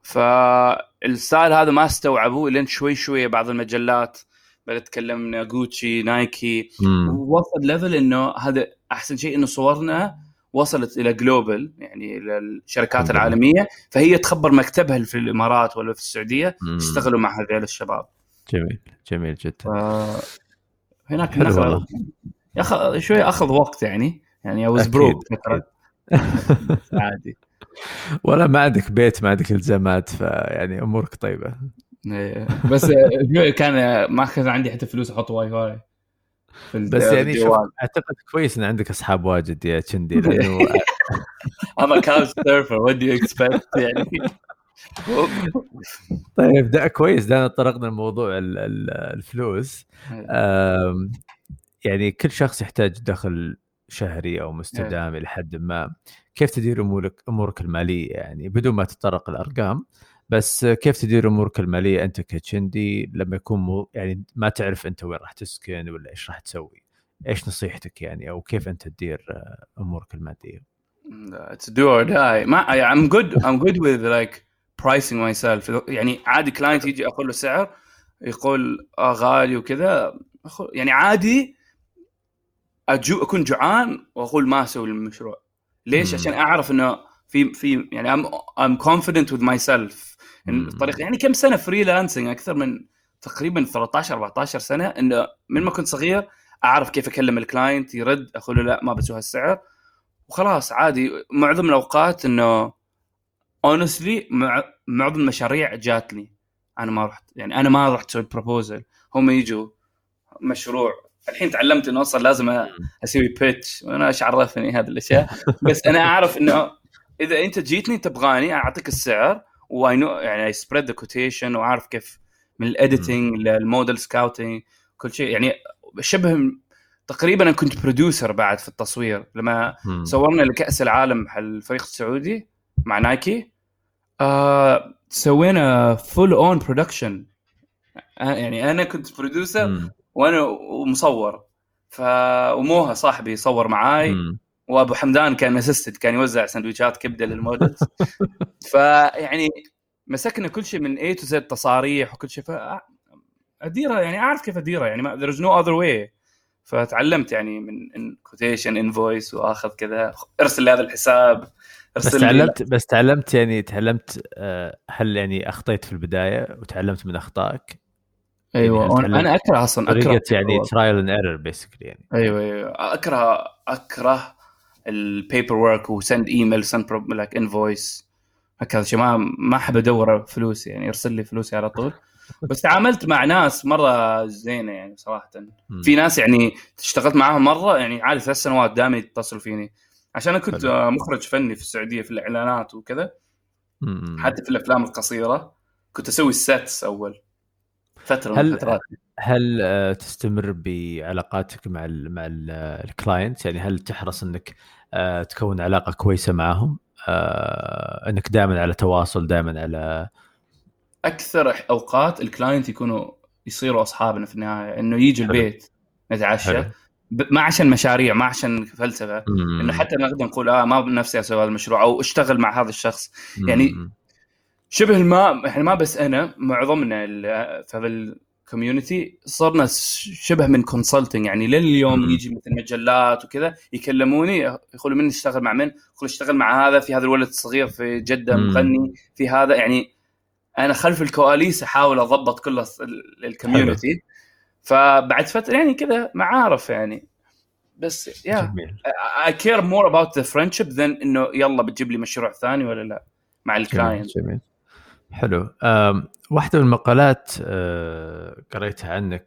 فال style هذا ما استوعبوه لين شوي شوي بعض المجلات. بدات تكلمنا جوتشي نايكي ووصل level إنه هذا أحسن شيء إنه صورنا وصلت إلى global يعني إلى الشركات العالمية فهي تخبر مكتبها في الإمارات ولا في السعودية يشتغلوا مع هذول الشباب. جميل جميل جدا. هناك نخل... ياخذ شوي أخذ وقت يعني يعني I was broke عادي. ولا ما عندك بيت ما عندك التزامات فيعني أمورك طيبة. إيه، بس كان ما كان عندي حتى فلوس أحط واي فاي. بس يعني شوف أعتقد كويس إن عندك أصحاب واجد يا تشندي لأنه أنا couch surfer what do you expect يعني؟ طيب ده كويس. ده طرقنا لموضوع الفلوس. إيه. يعني كل شخص يحتاج دخل شهري أو مستدام إلى حد ما. كيف تدير امورك أمورك المالية يعني بدون ما تتطرق الأرقام؟ بس كيف تدير أمورك المالية أنت كتشندي لما يكون مو يعني ما تعرف أنت وين راح تسكن ولا إيش راح تسوي؟ إيش نصيحتك يعني؟ أو كيف أنت تدير أمورك المادية؟ It's do or die. ما I'm good. I'm good with like pricing myself. يعني عادي client يجي أقول له سعر يقول آه غالي وكذا. يعني عادي أجو أكون جوعان وأقول ما أسوي المشروع. ليش؟ عشان أعرف إنه في في يعني I'm I'm confident with my الطريقة يعني كم سنة freelancing أكثر من تقريبا 13 14 سنة. إنه من ما كنت صغير أعرف كيف أكلم ال client يرد أقول له لا ما بسوي هالسعر. وخلاص عادي. معظم الأوقات إنه honestly معظم المشاريع جاتني. أنا ما رحت يعني أنا ما رحت أسوي proposal هم يجوا مشروع. الحين تعلمت إنه أصلا لازم أسوي pitch وأنا إيش عرفني هذه الأشياء. بس أنا أعرف إنه إذا أنت جيتني تبغاني أعطيك السعر why not يعني I spread the quotation وأعرف كيف من ال editing لل model scouting كل شيء. يعني شبه تقريبا أنا كنت producer بعد في التصوير. لما مم. صورنا لكأس العالم حق الفريق السعودي مع نايكي آه سوينا full on production يعني أنا كنت producer وأنا ومصور. ف وموها صاحبي صور معاي. وابو حمدان كان assisted كان يوزع سندويشات كبدة لل models. فيعني مسكنا كل شيء من A to Z تصاريح وكل شيء. ف اديرها يعني أعرف كيف اديرها يعني there is no other way فتعلمت يعني من quotation invoice وآخذ كذا. ارسل لي هذا الحساب ارسل بس تعلمت بس تعلمت يعني تعلمت آه، هل يعني أخطيت في البداية وتعلمت من أخطائك؟ أيوه يعني أنا أكره أصلا أكره طريقة يعني trial and error basically يعني. أيوه أيوه أكره أكره البيبر ورك وسند ايميل سند لايك انفويس هكذا. شيء ما ما أحب أدور فلوس يعني ارسل لي فلوسي على طول. بس تعاملت مع ناس مرة زينة يعني صراحة. في ناس يعني اشتغلت معاهم مرة يعني عادي ثلاث سنوات دائما يتصلوا فيني. عشان أنا كنت مخرج فني في السعودية في الإعلانات وكذا. حتى في الأفلام القصيرة. كنت أسوي السيتس أول. فترة هل فترات. هل آه، تستمر بعلاقاتك مع ال مع الكلاينت يعني هل تحرص إنك آه، تكون علاقة كويسة معهم. آه، إنك دائما على تواصل دائما على أكثر أوقات ال client يكونوا يصيروا أصحابنا في النهاية إنه يجي البيت نتعشى. ما عشان مشاريع ما عشان فلسفة. إنه حتى نقدر نقول آه ما بنفسي أسوي هذا المشروع أو أشتغل مع هذا الشخص. يعني شبه ما إحنا ما بس أنا معظمنا في هذا ال community صرنا شبه من consulting يعني لليوم يجي مثل مجلات وكذا يكلموني يقولوا من اشتغل مع من؟ يقول اشتغل مع هذا في هذا الولد الصغير في جدة مغني في هذا يعني أنا خلف الكواليس أحاول أضبط كل ال community فبعد فترة يعني كذا معارف يعني. بس yeah I care more about the friendship than إنه يلا بتجيب لي مشروع ثاني ولا لا مع ال client جميل. حلو واحدة من المقالات آه، قريتها عنك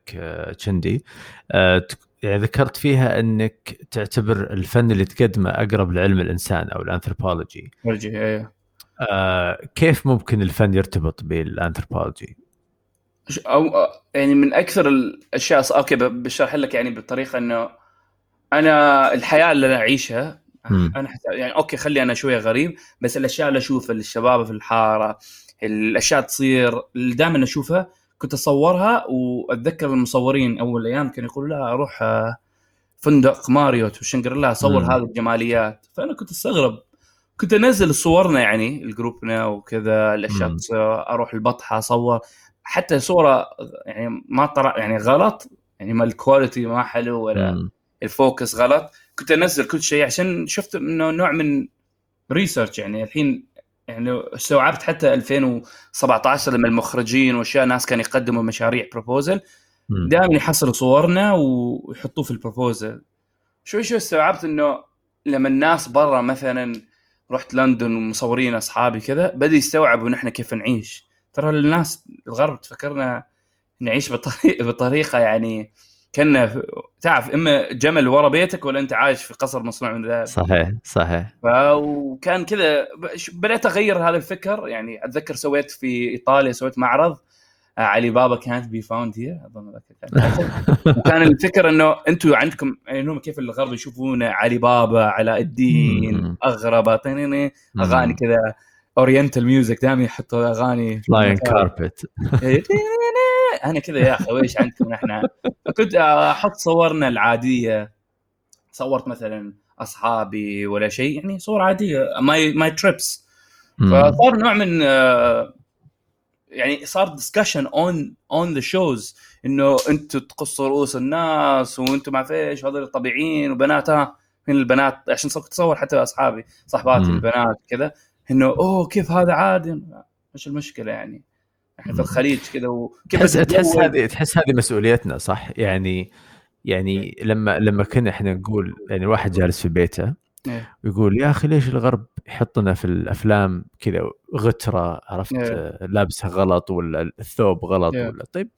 تشندي آه، آه، يعني ذكرت فيها إنك تعتبر الفن اللي تقدمه أقرب لعلم الإنسان أو الأنثروبولوجي. أيوه كيف ممكن الفن يرتبط بالأنثروبولوجي؟ أو يعني من أكثر الأشياء okay بشرح لك يعني بطريقه إنه أنا الحياة اللي أنا أعيشها أنا يعني okay خلي أنا شوية غريب بس الأشياء اللي أشوفها الشباب في الحارة الأشياء تصير اللي دائما أشوفها كنت أصورها وأتذكر المصورين أول أيام كانوا يقولوا لا أروح آه، فندق ماريوت وشنغريلا اصور هذه الجماليات. فأنا كنت أستغرب. كنت أنزل صورنا يعني ال group نا وكذا الأشياء أروح البطحة أصور. حتى صورة يعني ما طلع يعني غلط يعني ما ال quality ما حلو ولا مم. ال focus غلط. كنت أنزل كل شيء عشان شفت إنه نوع من research يعني الحين يعني استوعبت حتى 2017 لما المخرجين وأشياء ناس كانوا يقدموا مشاريع proposal دائما يحصلوا صورنا ويحطوه في ال proposal شوي شوي استوعبت إنه لما الناس برا مثلا رحت لندن ومصورين أصحابي كذا بدا يستوعبوا نحن كيف نعيش. ترى الناس الغرب تفكرنا نعيش بطريقة يعني كنا تعرف إما جمل ورا بيتك ولا أنت عايش في قصر مصنوع من ذهب. صحيح صحيح. وكان كذا بدأت أغير هذا الفكر. يعني أتذكر سويت في إيطاليا سويت معرض آه، علي بابا كانت بي فاوند هي أظن وكان الفكر إنه أنتم عندكم يعني كيف الغرب يشوفون علي بابا علاء الدين أغرب أغاني كذا اورينتال ميوزك دائما يحطوا أغاني. فلاين كاربت أنا كذا يا أخي ويش عندكم إحنا؟ كنت أحط صورنا العادية. صورت مثلا أصحابي ولا شيء يعني صور عادية my my trips فصار نوع من آه، يعني صار discussion on on the shows إنه أنتم تقصوا رؤوس الناس وأنتم ما فيش هذول طبيعيين وبناتها من البنات عشان كنت اصور حتى أصحابي صاحباتي البنات كذا إنه أوه كيف هذا عادي؟ إيش المشكلة يعني. إحنا في الخليج كذا وكيف تحس تحس هذه تحس هذه مسؤوليتنا صح يعني يعني لما لما كنا إحنا نقول يعني الواحد جالس في بيته إيه. ويقول يا أخي ليش الغرب يحطنا في الأفلام كذا غترة عرفت إيه. لابسه غلط ولا الثوب غلط إيه. ولا طيب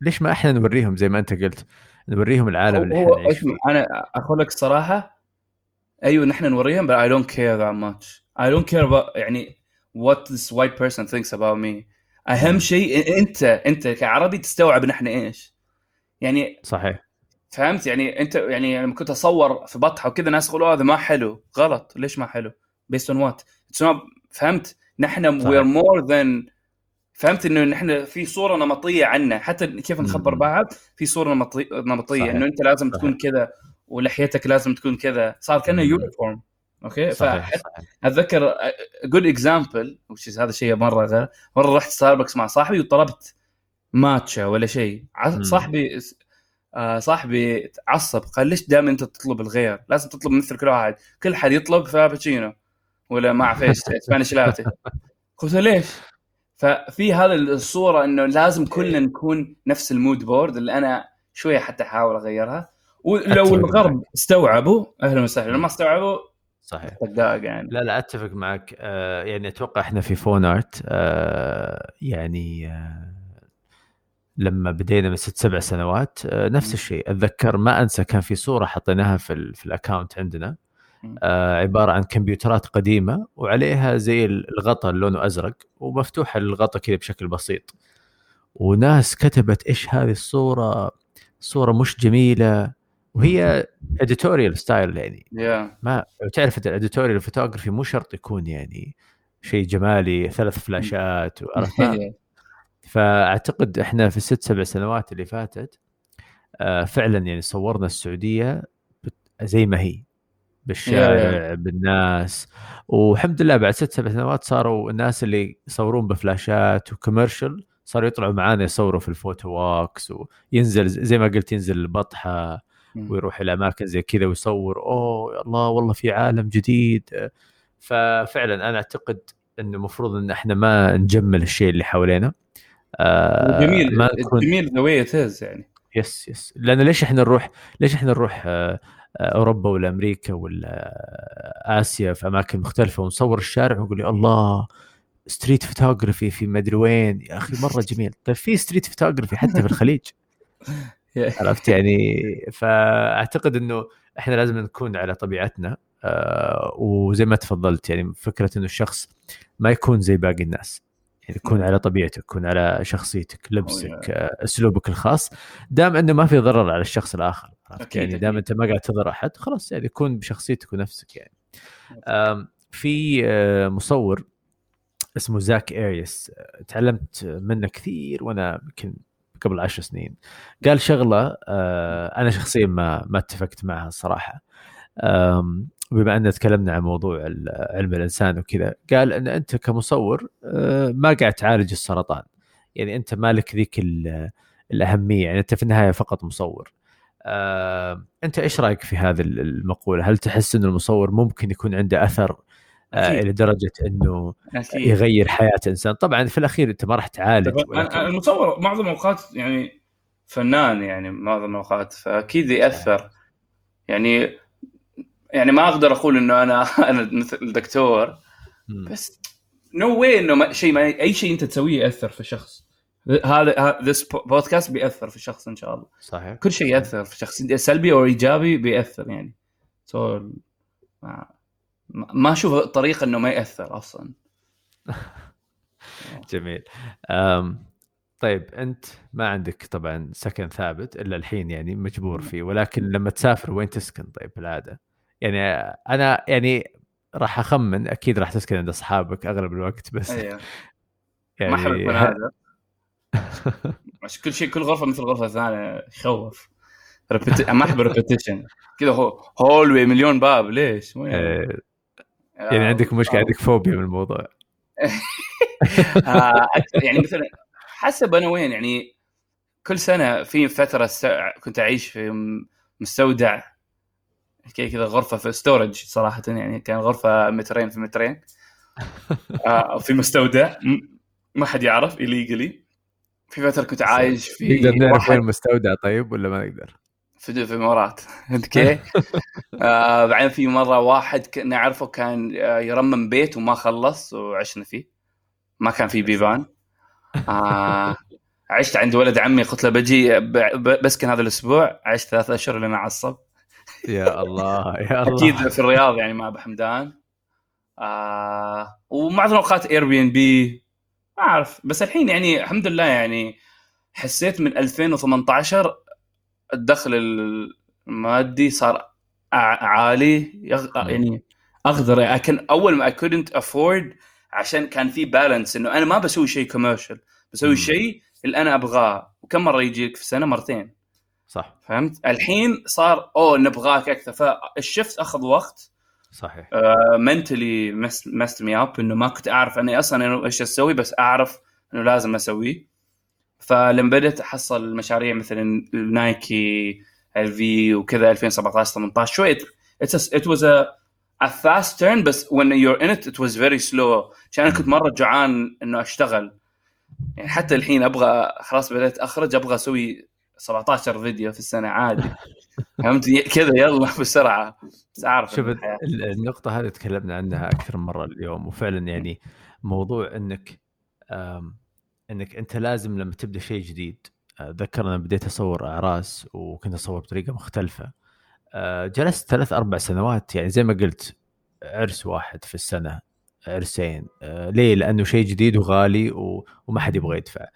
ليش ما إحنا نوريهم زي ما أنت قلت نوريهم العالم اللي إحنا نعيش فيه أنا أقول لك الصراحه أيوه نحن نوريهم but I don't care that much I don't care about يعني what this white person thinks about me أهم شيء أنت أنت كعربي تستوعب نحن إيش. يعني صحيح. فهمت؟ يعني أنت يعني لما كنت أصور في بطحة وكذا ناس يقولوا هذا ما حلو. غلط. ليش ما حلو؟ based on what فهمت؟ نحن we're more than فهمت إنه نحن في صورة نمطية عنا. حتى كيف نخبر بعض؟ في صورة نمطية. نمطيه إنه أنت لازم صحيح. تكون كذا ولحيتك لازم تكون كذا. صار كأنه uniform okay؟ أتذكر good example وش هذا شيء مرة غير. مرة رحت ستاربكس مع صاحبي وطلبت ماتشا ولا شيء. صاحبي آه صاحبي عصب قال ليش دائما أنت تطلب الغير؟ لازم تطلب مثل كل واحد. كل حد يطلب فرابتشينو ولا ما اعرف إيش Spanish latte. قلت له ليش؟ ففي هذا الصورة إنه لازم كلنا نكون نفس ال mood board اللي أنا شوية حتى أحاول أغيرها. ولو الغرب استوعبوا أهلا وسهلا. لو ما استوعبوا صحيح. صدق يعني. لا لا أتفق معك. آه يعني أتوقع إحنا في phone art آه يعني آه لما بدينا من ست سبع سنوات آه نفس الشيء. أتذكر ما أنسى كان في صورة حطيناها في ال في ال account عندنا آه عبارة عن كمبيوترات قديمة وعليها زي الغطاء لونه أزرق ومفتوحه الغطاء كذا بشكل بسيط. وناس كتبت إيش هذه الصورة؟ صورة مش جميلة. وهي editorial style يعني. Yeah. ما تعرف ال editorial photography مو شرط يكون يعني شيء جمالي ثلاث فلاشات عرفت فأعتقد إحنا في الست سبع سنوات اللي فاتت آه فعلا يعني صورنا السعودية زي ما هي. بالشارع yeah, yeah. بالناس. والحمد لله بعد ست سبع سنوات صاروا الناس اللي يصورون بفلاشات و commercial صاروا يطلعوا معانا يصوروا في ال photo walks وينزل زي ما قلت ينزل البطحة. ويروح إلى أماكن زي كذا ويصور أوه الله والله في عالم جديد. ففعلا أنا أعتقد إنه المفروض إن إحنا ما نجمل الشيء اللي حوالينا. آه جميل ما نكون... جميل the way يعني. yes yes لأن ليش إحنا نروح ليش إحنا نروح آه أوروبا ولا أمريكا ولا آسيا في أماكن مختلفة ونصور الشارع ونقول يا الله street photography في مدري وين. يا أخي مرة جميل. طيب في street photography حتى في الخليج. عرفت؟ يعني فأعتقد إنه إحنا لازم نكون على طبيعتنا آه وزي ما تفضلت يعني فكرة إنه الشخص ما يكون زي باقي الناس. يعني يكون على طبيعتك يكون على شخصيتك لبسك آه أسلوبك الخاص دام إنه ما في ضرر على الشخص الآخر أكيد يعني دام أنت ما قاعد تضر أحد خلاص يعني كون بشخصيتك ونفسك يعني. في آه، مصور اسمه زاك إريس تعلمت منه كثير وأنا يمكن قبل عشر سنين. قال شغلة آه، أنا شخصيا ما ما اتفقت معها الصراحه بما أن تكلمنا عن موضوع علم الإنسان وكذا قال إن أنت كمصور آه، ما قاعد تعالج السرطان. يعني أنت مالك ذيك الأهمية. يعني أنت في النهاية فقط مصور. أنت إيش رأيك في هذه المقولة؟ هل تحس إن المصور ممكن يكون عنده أثر آه إلى درجة إنه أكيد. يغير حياة إنسان؟ طبعا في الأخير أنت ما راح تعالج ولكن... المصور معظم الأوقات يعني فنان يعني معظم الأوقات فأكيد يأثر. يعني يعني ما أقدر أقول إنه أنا أنا مثل دكتور بس no way إنه شيء ما أي شيء أنت تسويه يأثر في شخص. هذا this podcast بيأثر في الشخص إن شاء الله. صحيح. كل شيء يأثر في الشخص سلبي أو إيجابي بيأثر يعني. سو ما, ما أشوف طريقة إنه ما يأثر أصلا جميل أم طيب أنت ما عندك طبعا سكن ثابت إلا الحين يعني مجبور فيه ولكن لما تسافر وين تسكن طيب بالعادة؟ يعني أنا يعني راح أخمن أكيد راح تسكن عند أصحابك أغلب الوقت بس أيوه. يعني ما احب هذا عشان كل شيء كل غرفة مثل غرفة ثانية يخوف. ما أحب ال repetition كذا who هول مليون باب ليش؟ يعني, يعني عندك مشكلة عندك فوبيا من الموضوع. آه يعني مثلا حسب أنا وين يعني كل سنة في فترة كنت أعيش في مستودع كذا غرفة في storage صراحة يعني كان غرفة مترين في مترين. آه في مستودع ما حد يعرف illegally. في فترة كنت عايش في نقدر نعرف وين المستودع طيب ولا ما نقدر؟ في الإمارات. أوكي؟ آه بعدين في مرة واحد نعرفه كان آه، يرمم بيت وما خلص وعشنا فيه. ما كان في بيبان. آه عشت عند ولد عمي قلت له بجي بسكن هذا الأسبوع عشت ثلاث أشهر لين عصب يا الله يا الله. أكيد في الرياض يعني مع أبو حمدان. آه ومعظم الأوقات Airbnb ما أعرف بس الحين يعني الحمد لله يعني حسيت من 2018 الدخل المادي صار عالي يغ... يعني أقدر يعني أول ما I couldn't afford عشان كان في بالانس إنه أنا ما بسوي شيء كوميرشال بسوي شيء اللي أنا أبغاه. وكم مرة يجيك في السنة؟ مرتين. صح. فهمت؟ الحين صار أوه نبغاك أكثر. فالشفت أخذ وقت. صحيح. mentally messed me up إنه ما كنت أعرف اني أصلا إيش أسوي بس أعرف إنه لازم أسويه. فلما بديت احصل مشاريع مثلا نايكي الفي وكذا 2017 18 شوي. it was a fast turn بس when you're in it it was very slow. عشان أنا كنت مرة جوعان إنه أشتغل. يعني حتى الحين أبغى خلاص بديت أخرج أبغى أسوي 17 فيديو في السنة عادي. فهمت؟ كذا يلا بسرعة. بس أعرف شوف النقطة هذه تكلمنا عنها أكثر من مرة اليوم. وفعلا يعني موضوع إنك إنك أنت لازم لما تبدأ شيء جديد أتذكر أنا بديت أصور إعراس وكنت أصور بطريقة مختلفة آه، جلست ثلاث أربع سنوات يعني زي ما قلت عرس واحد في السنة عرسين آه، ليه؟ لأنه شيء جديد وغالي وما حد يبغى يدفع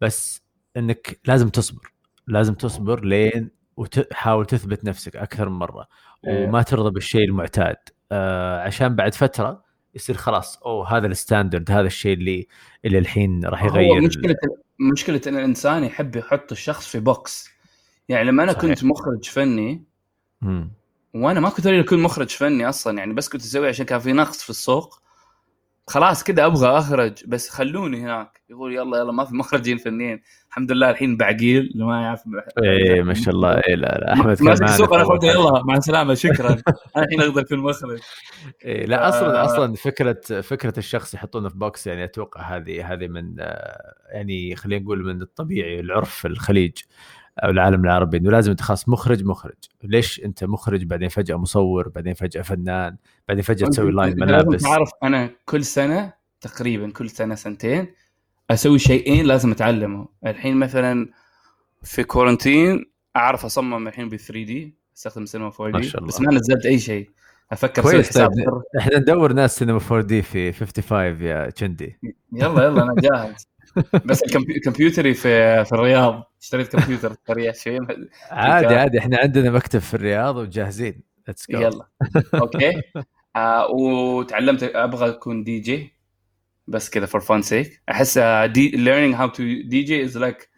بس إنك لازم تصبر لازم تصبر لين وتحاول تثبت نفسك أكثر من مرة إيه. وما ترضى بالشيء المعتاد آه عشان بعد فترة يصير خلاص أوه هذا ال standard هذا الشيء اللي اللي الحين راح يغير مشكلة مشكلة إن الإنسان يحب يحط الشخص في box يعني لما أنا صحيح. كنت مخرج فني مم. وأنا ما كنت أريد أكون مخرج فني أصلا يعني بس كنت أسوي عشان كان في نقص في السوق خلاص كذا أبغى أخرج بس خلوني هناك. يقول يلا يلا ما في مخرجين فنيين. الحمد لله الحين بعقيل اللي ما يعرف إيه ما شاء الله. إيه لا لا أحمد ماسك السوق أنا اخذ يلا مع السلامة شكرا. أنا الحين أقدر اكون مخرج إيه لا أصلا آه. أصلا فكرة فكرة الشخص يحطونه في box يعني أتوقع هذه هذه من آه، يعني خلينا نقول من الطبيعي العرف في الخليج. أو العالم العربي إنه لازم أنت خلاص مخرج مخرج. ليش أنت مخرج؟ بعدين فجأة مصور بعدين فجأة فنان بعدين فجأة تسوي line ملابس. تعرف أنا كل سنة تقريبا كل سنة سنتين أسوي شيئين لازم أتعلمه. الحين مثلا في كورنتين أعرف أصمم الحين ب 3 دي أستخدم سينما 4 دي بس ما نزلت أي شيء. أفكر كويس. طيب إحنا ندور ناس سينما 4 دي في 55 يا تشندي يلا يلا أنا جاهز. بس كمبيوتري في في الرياض. اشتريت كمبيوتر سريع شيء عادي عادي. إحنا عندنا مكتب في الرياض وجاهزين. يلا. أوكي. آه وتعلمت أبغى أكون دي جي. بس كذا for fun sake أحس the learning how to DJ is like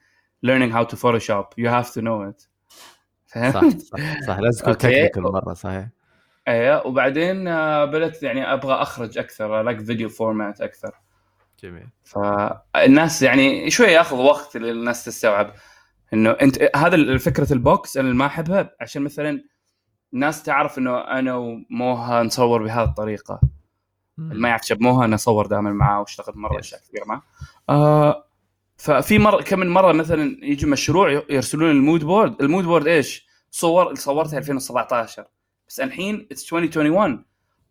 learning how to Photoshop. You have to know it. فاهم؟ صح صح, صح. لازم تكون technical مرة صحيح. أيوه وبعدين uh, بدأت يعني أبغى أخرج أكثر. like video format أكثر. جميل. فالناس يعني شوي ياخذ وقت للناس تستوعب إنه أنت هذا فكرة ال box أنا ما أحبها عشان مثلا الناس تعرف إنه أنا وموها نصور بهذه الطريقة. اللي ما يعرف شاب موها أنا أصور دائما معاه واشتغل مرة أشياء كثير معاه. آه ففي مره كم من مرة مثلا يجي مشروع يرسلون ال mood board. ال mood board إيش؟ صور صورتها 2017 بس الحين it's 2021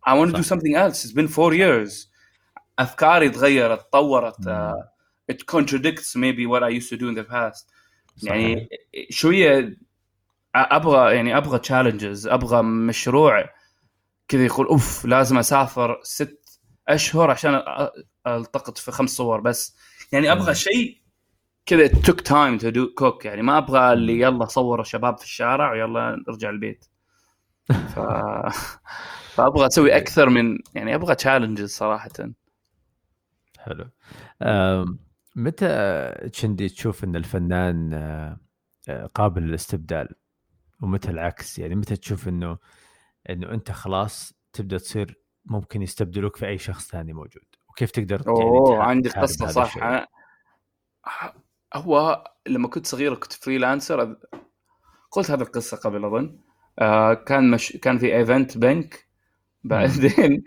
I want to do something else. It's been four years. أفكاري تغيرت تطورت contradicts maybe what I used to do in the past. صحيح. يعني شوية أبغى يعني أبغى challenges أبغى مشروع كذا يقول أوف لازم أسافر ست أشهر عشان ألتقط في خمس صور بس. يعني أبغى شيء كذا took time to do كوك يعني ما أبغى اللي يلا صور الشباب في الشارع ويلا نرجع البيت. ف... فأبغى أسوي أكثر من يعني أبغى challenges صراحة. حلو. متى تشندي تشوف إن الفنان آه، قابل للاستبدال؟ ومتى العكس؟ يعني متى تشوف إنه إنه أنت خلاص تبدأ تصير ممكن يستبدلوك في أي شخص ثاني موجود؟ وكيف تقدر يعني أوه يعني عندي قصة صح. أنا... هو لما كنت صغير كنت freelancer قلت هذه القصة قبل أظن. آه كان مش... كان في event بنك بعدين.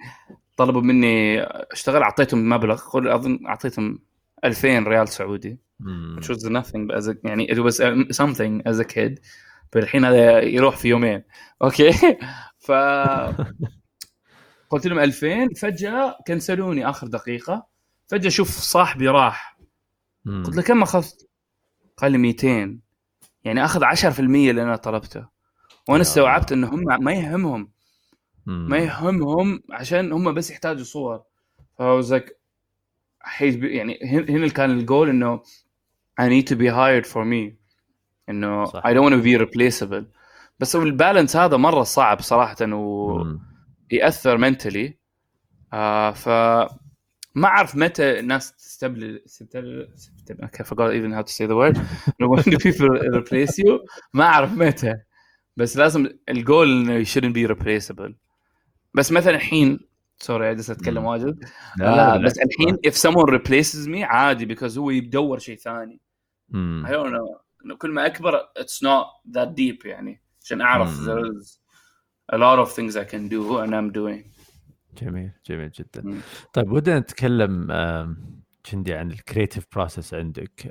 طلبوا مني اشتغل أعطيتهم مبلغ أظن أعطيتهم 2000 ريال سعودي. which was nothing as a, يعني it was something as a kid. الحين هذا يروح في يومين. أوكي؟ ف قلت لهم 2000 فجأة كنسلوني آخر دقيقة. فجأة أشوف صاحبي راح. قلت له كم أخذت؟ قال لي 200 يعني أخذ 10% اللي أنا طلبته. وأنا استوعبت انه هم ما يهمهم. ما يهمهم عشان هم بس يحتاجوا صور. فوزك يعني هنا كان الجول إنه I need to be hired for me. إنه صح. I don't want to be replaceable. بس البالانس هذا مرة صعب صراحة ويأثر منتلي آه ف ما أعرف متى الناس تستبدل تستبدل I forgot even how to say the word. When people replace you. ما أعرف متى. بس لازم الجول إنه you shouldn't be replaceable. بس مثلا الحين سوري قاعد أتكلم واجد. لا, لا, لا بس الحين if someone replaces me عادي because هو يدور شيء ثاني. don't know. كل ما أكبر it's not that deep يعني عشان أعرف there is a lot of things I can do and I'm doing. جميل جميل جدا. mm. طيب ودنا نتكلم كندي عن ال creative process عندك.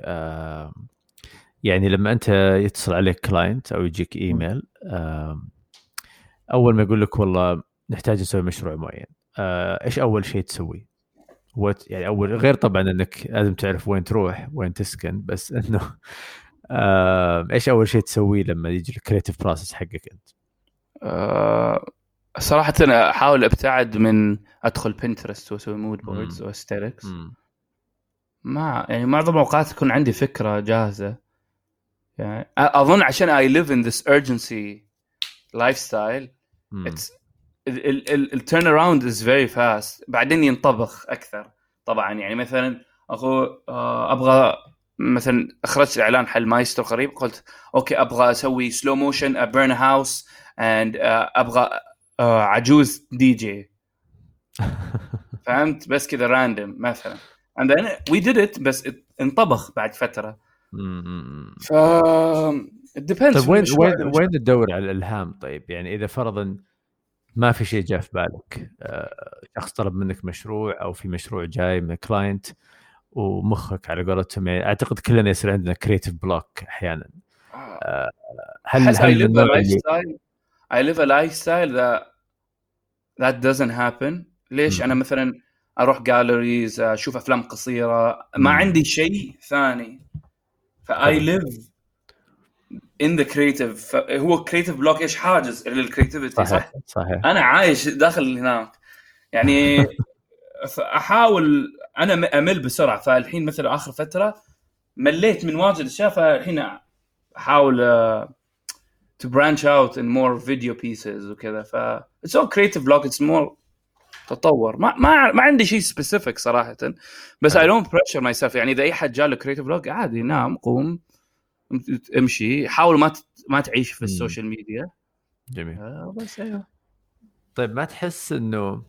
يعني لما أنت يتصل عليك client أو يجيك ايميل أول ما يقول لك والله نحتاج نسوي مشروع معين. إيش أول شيء تسويه؟ يعني اول غير طبعا إنك لازم تعرف وين تروح وين تسكن بس إنه آه، إيش أول شيء تسويه لما يجي ال creative process حقك أنت؟ آه، صراحة أنا أحاول أبتعد من أدخل Pinterest وأسوي mood boards و aesthetics ما يعني معظم الأوقات تكون عندي فكرة جاهزة. يعني أظن عشان I live in this urgency lifestyle it's ال turnaround is very fast بعدين ينطبخ أكثر. طبعا يعني مثلا أخو آه، أبغى مثلا أخرجت اعلان حق مايسترو قريب قلت okay أبغى أسوي slow motion burn house and أبغى uh, عجوز دي جي فهمت؟ بس كذا random مثلا. And then we did it بس انطبخ بعد فترة. ف depends. طيب وين وين وين تدور على الإلهام طيب؟ يعني إذا فرضا ما في شيء جاء في بالك. آه، شخص طلب منك مشروع أو في مشروع جاي من client ومخك على قولتهم يعني أعتقد كلنا يصير عندنا creative block أحيانا. آه، هل هل I live a lifestyle I live a lifestyle that that doesn't happen. ليش؟ م. أنا مثلا أروح galleries أشوف أفلام قصيرة ما. عندي شيء ثاني. ف I live in the creative هو creative block إيش؟ حاجز لل creativity صح؟ صحيح صحيح. أنا عايش داخل هناك. يعني احاول أنا أمل بسرعة. فالحين مثلا آخر فترة مليت من واجد أشياء فالحين أحاول to branch out in more video pieces وكذا. ف it's all creative block it's more تطور. ما ما ما عندي شيء specific صراحة. بس I don't pressure myself يعني إذا أي حد جاله creative block عادي نام قوم. امشي حاول ما ما تعيش في ال social media. جميل. آه بس أيوه. طيب ما تحس إنه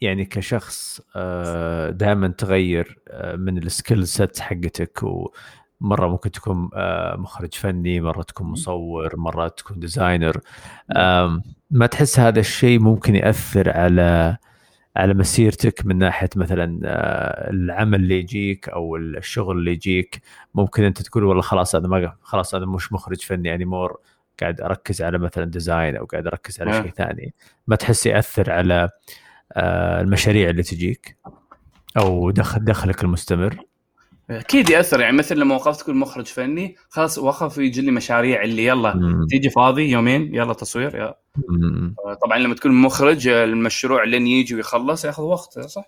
يعني كشخص آه، دائما تغير آه، من ال skill set حقتك ومرة ممكن تكون آه، مخرج فني مرة تكون مصور مرة تكون designer ما تحس هذا الشيء ممكن يأثر على على مسيرتك من ناحية مثلا العمل اللي يجيك أو الشغل اللي يجيك. ممكن أنت تقول والله خلاص أنا ما خلاص أنا مش مخرج فني يعني more قاعد أركز على مثلا design أو قاعد أركز على شيء ثاني. ما تحس يأثر على آه، المشاريع اللي تجيك أو دخل دخلك المستمر؟ أكيد يأثر يعني مثل لما وقفت تكون مخرج فني خلاص وقف يجي لي مشاريع اللي يلا مم. تيجي فاضي يومين يلا تصوير يا. طبعا لما تكون مخرج المشروع لين يجي ويخلص ياخذ وقت صح؟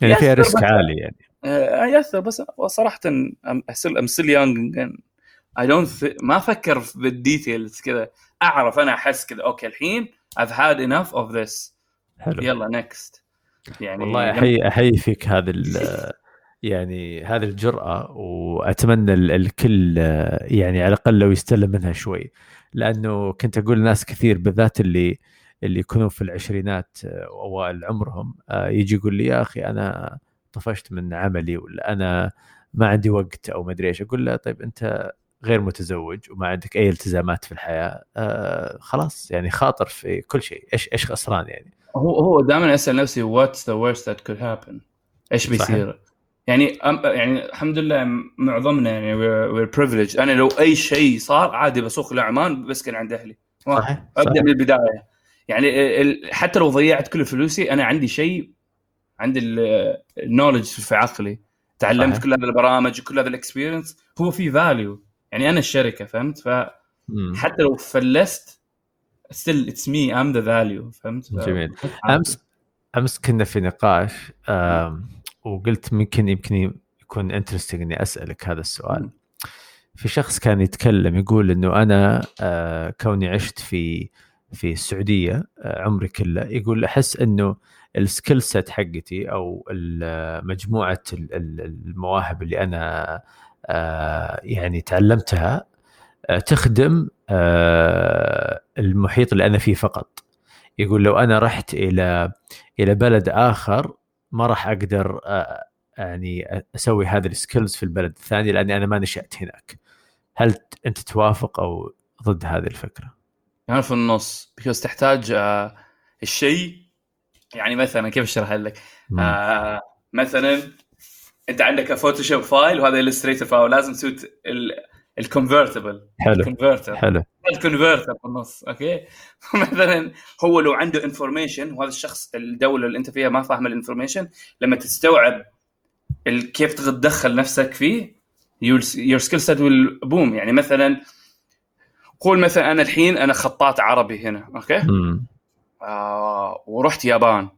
يعني فيها risk عالي يعني. آه، يأثر بس صراحة I'm still young I don't ما أفكر بال details كذا. أعرف أنا أحس كذا. okay الحين I've had enough of this. حلو. يلا next يعني والله احيي أحيي فيك هذا يعني هذه الجرأة وأتمنى الكل يعني على الأقل لو يستلم منها شوي. لأنه كنت أقول ناس كثير بالذات اللي اللي يكونوا في العشرينات أوائل عمرهم يجي يقول لي يا أخي أنا طفشت من عملي ولا أنا ما عندي وقت أو ما أدري إيش. أقول له طيب أنت غير متزوج وما عندك أي التزامات في الحياة آه خلاص يعني خاطر في كل شيء. إيش إيش خسران يعني؟ هو هو دائما اسال نفسي what's the worst that could happen إيش بيصير؟ صحيح. يعني يعني الحمد لله معظمنا يعني we're privileged أنا لو أي شيء صار عادي بسوق لعمان بسكن عند أهلي. صحيح. أبدأ من البدايه يعني حتى لو ضيعت كل فلوسي أنا عندي شيء عندي ال knowledge في عقلي. تعلمت صحيح. كل هذه البرامج وكل هذا ال experience هو في value يعني أنا الشركة فهمت؟ فحتى لو فلست still it's me I'm the value فهمت؟ جميل. أمس أمس كنا في نقاش وقلت ممكن يمكن يكون interesting إني أسألك هذا السؤال. في شخص كان يتكلم يقول إنه أنا آه، كوني عشت في في السعودية آه، عمري كله يقول أحس إنه ال skill set حقتي أو مجموعة المواهب اللي أنا آه، يعني تعلمتها تخدم آه، المحيط اللي أنا فيه فقط. يقول لو أنا رحت إلى إلى بلد آخر ما راح أقدر آه، يعني أسوي هذه ال skills في البلد الثاني لأني أنا ما نشات هناك هل أنت توافق أو ضد هذه الفكرة؟ أنا في النص because تحتاج آه الشيء يعني مثلا كيف اشرح لك؟ آه مثلا أنت عندك Photoshop file وهذا Illustrator file لازم تسوي ال convertible حلو. ال converter حلو. ال converter في النص okay؟ مثلا هو لو عنده information وهذا الشخص الدولة اللي أنت فيها ما فاهم ال information لما تستوعب كيف تدخل نفسك فيه your skill set will boom يعني مثلا قول مثلا أنا الحين أنا خطاط عربي هنا okay؟ آه ورحت يابان.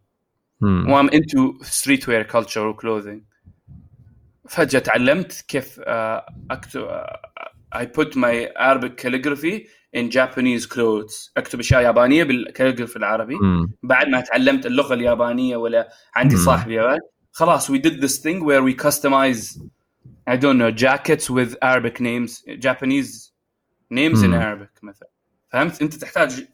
و I'm into streetwear culture و clothing فجأة تعلمت كيف آه، اكتب I put my Arabic calligraphy in Japanese clothes. أكتب أشياء يابانية بالكاليغرافي العربي. مم. بعد ما تعلمت اللغة اليابانية ولا عندي صاحبي خلاص we did this thing where we customize I don't know jackets with Arabic names Japanese names مم. in Arabic مثلا. فهمت؟ أنت تحتاج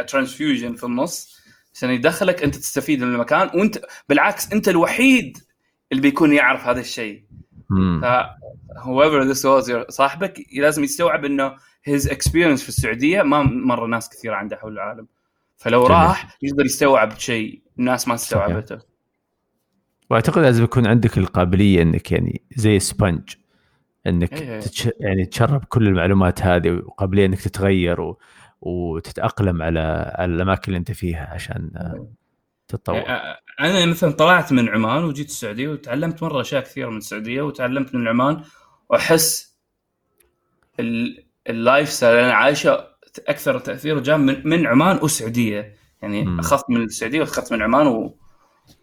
a transfusion في النص. عشان يدخلك أنت تستفيد من المكان وأنت بالعكس أنت الوحيد اللي بيكون يعرف هذا الشيء. ف whoever this was صاحبك لازم يستوعب إنه his experience في السعودية ما مرة ناس كثيره عندها حول العالم. فلو جميل. راح يقدر يستوعب شيء الناس ما استوعبته. وأعتقد لازم يكون عندك القابلية إنك يعني زي سبنج إنك إيه. تتش... يعني تشرب كل المعلومات هذه وقابلية إنك تتغير و... وتتأقلم على الأماكن اللي أنت فيها عشان تتطور. يعني أنا مثلا طلعت من عمان وجيت السعودية وتعلمت مرة أشياء كثيرة من السعودية وتعلمت من عمان وأحس ال lifestyle اللي أنا عايشه أكثر تاثير جاء من, من عمان والسعوديه يعني أخذت من السعودية وأخذت من عمان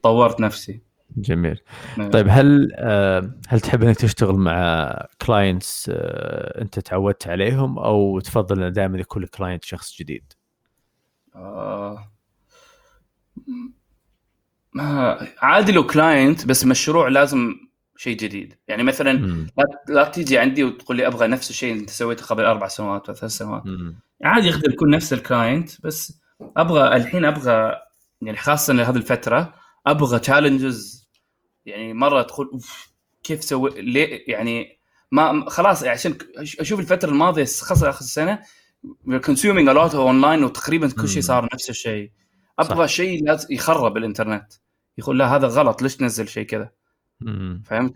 وطورت نفسي. جميل. نعم. طيب هل آه، هل تحب إنك تشتغل مع clients آه، أنت تعودت عليهم أو تفضل ان دائما يكون ال client شخص جديد؟ آه. عادي لو client بس مشروع لازم شيء جديد. يعني مثلا لا, لا تيجي عندي وتقول لي أبغى نفس الشيء اللي أنت سويته قبل أربع سنوات ولا ثلاث سنوات. عادي يقدر يكون نفس ال client بس أبغى الحين أبغى يعني خاصة لهذه الفترة أبغى challenges يعني مرة تقول كيف سوي ليه؟ يعني ما خلاص يعني عشان أشوف الفترة الماضية خاصة آخر السنة consuming a lot online وتقريبا كل شيء صار نفس الشيء. أبغى شيء لازم يخرب الإنترنت. يقول لا هذا غلط ليش تنزل شيء كذا؟ فهمت؟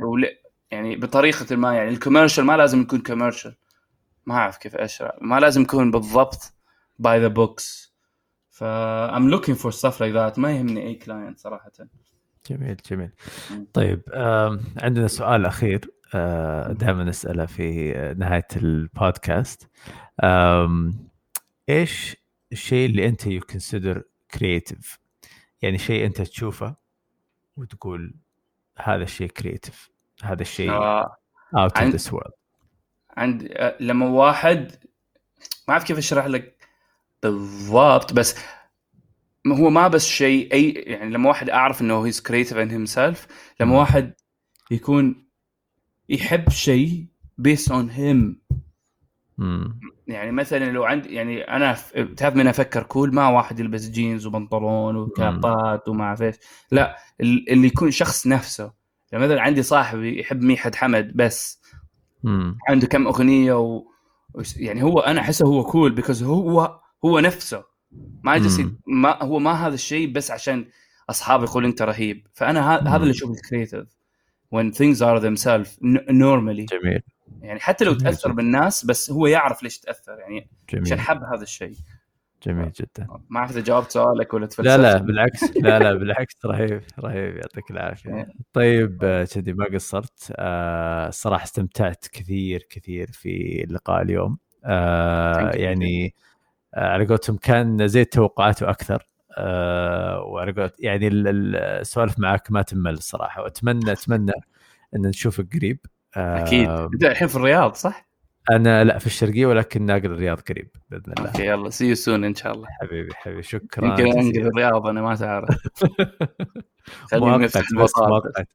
يعني بطريقة ما يعني ال commercial ما لازم يكون commercial. ما أعرف كيف اشرح ما لازم يكون بالضبط by the books ف I'm looking for stuff like that. ما يهمني أي client صراحة. جميل جميل. طيب عندنا سؤال أخير آه، دائما نسأله في نهاية البودكاست. إيش الشيء اللي أنت you consider creative يعني شيء أنت تشوفه وتقول هذا الشيء creative هذا الشيء out of this world عند آه، لما واحد ما أعرف كيف أشرح لك بالضبط بس هو ما بس شيء أي يعني لما واحد أعرف إنه he's creative in himself لما واحد يكون يحب شيء based on him يعني مثلا لو عندي يعني أنا تعرف من أفكر cool ما واحد يلبس جينز وبنطلون وكابات وما أعرف إيش. لا اللي يكون شخص نفسه. يعني مثلا عندي صاحبي يحب ميحد حمد بس. مم. عنده كم أغنية و... يعني هو أنا أحسه هو cool because هو هو نفسه. ما جالس ما هو ما هذا الشيء بس عشان أصحابي يقول إنت رهيب. فأنا هذا اللي أشوف ال creative when things are themselves normally. جميل. يعني حتى لو تأثر بالناس بس هو يعرف ليش تأثر يعني جميل. عشان حب هذا الشيء. جميل جدا. ما أعرف إذا جاوبت سؤالك ولا تفلسفت لا لا بالعكس. لا لا بالعكس رهيب رهيب. يعطيك العافية. إيه. طيب كذي ما قصرت. آه الصراحه استمتعت كثير كثير في اللقاء اليوم. آه يعني آه على قولتهم كان زي التوقعات وأكثر آه وعلى قولت يعني السوالف معك ما تمل الصراحه وأتمنى أتمنى إن نشوفك قريب. أكيد. انت الحين في الرياض صح؟ أنا لا في الشرقية ولكن ناقل الرياض قريب بإذن الله. okay يلا see you soon إن شاء الله. حبيبي حبيبي شكرا. يمكن أنقل الرياض أنا ما تعرف خليني البطاقه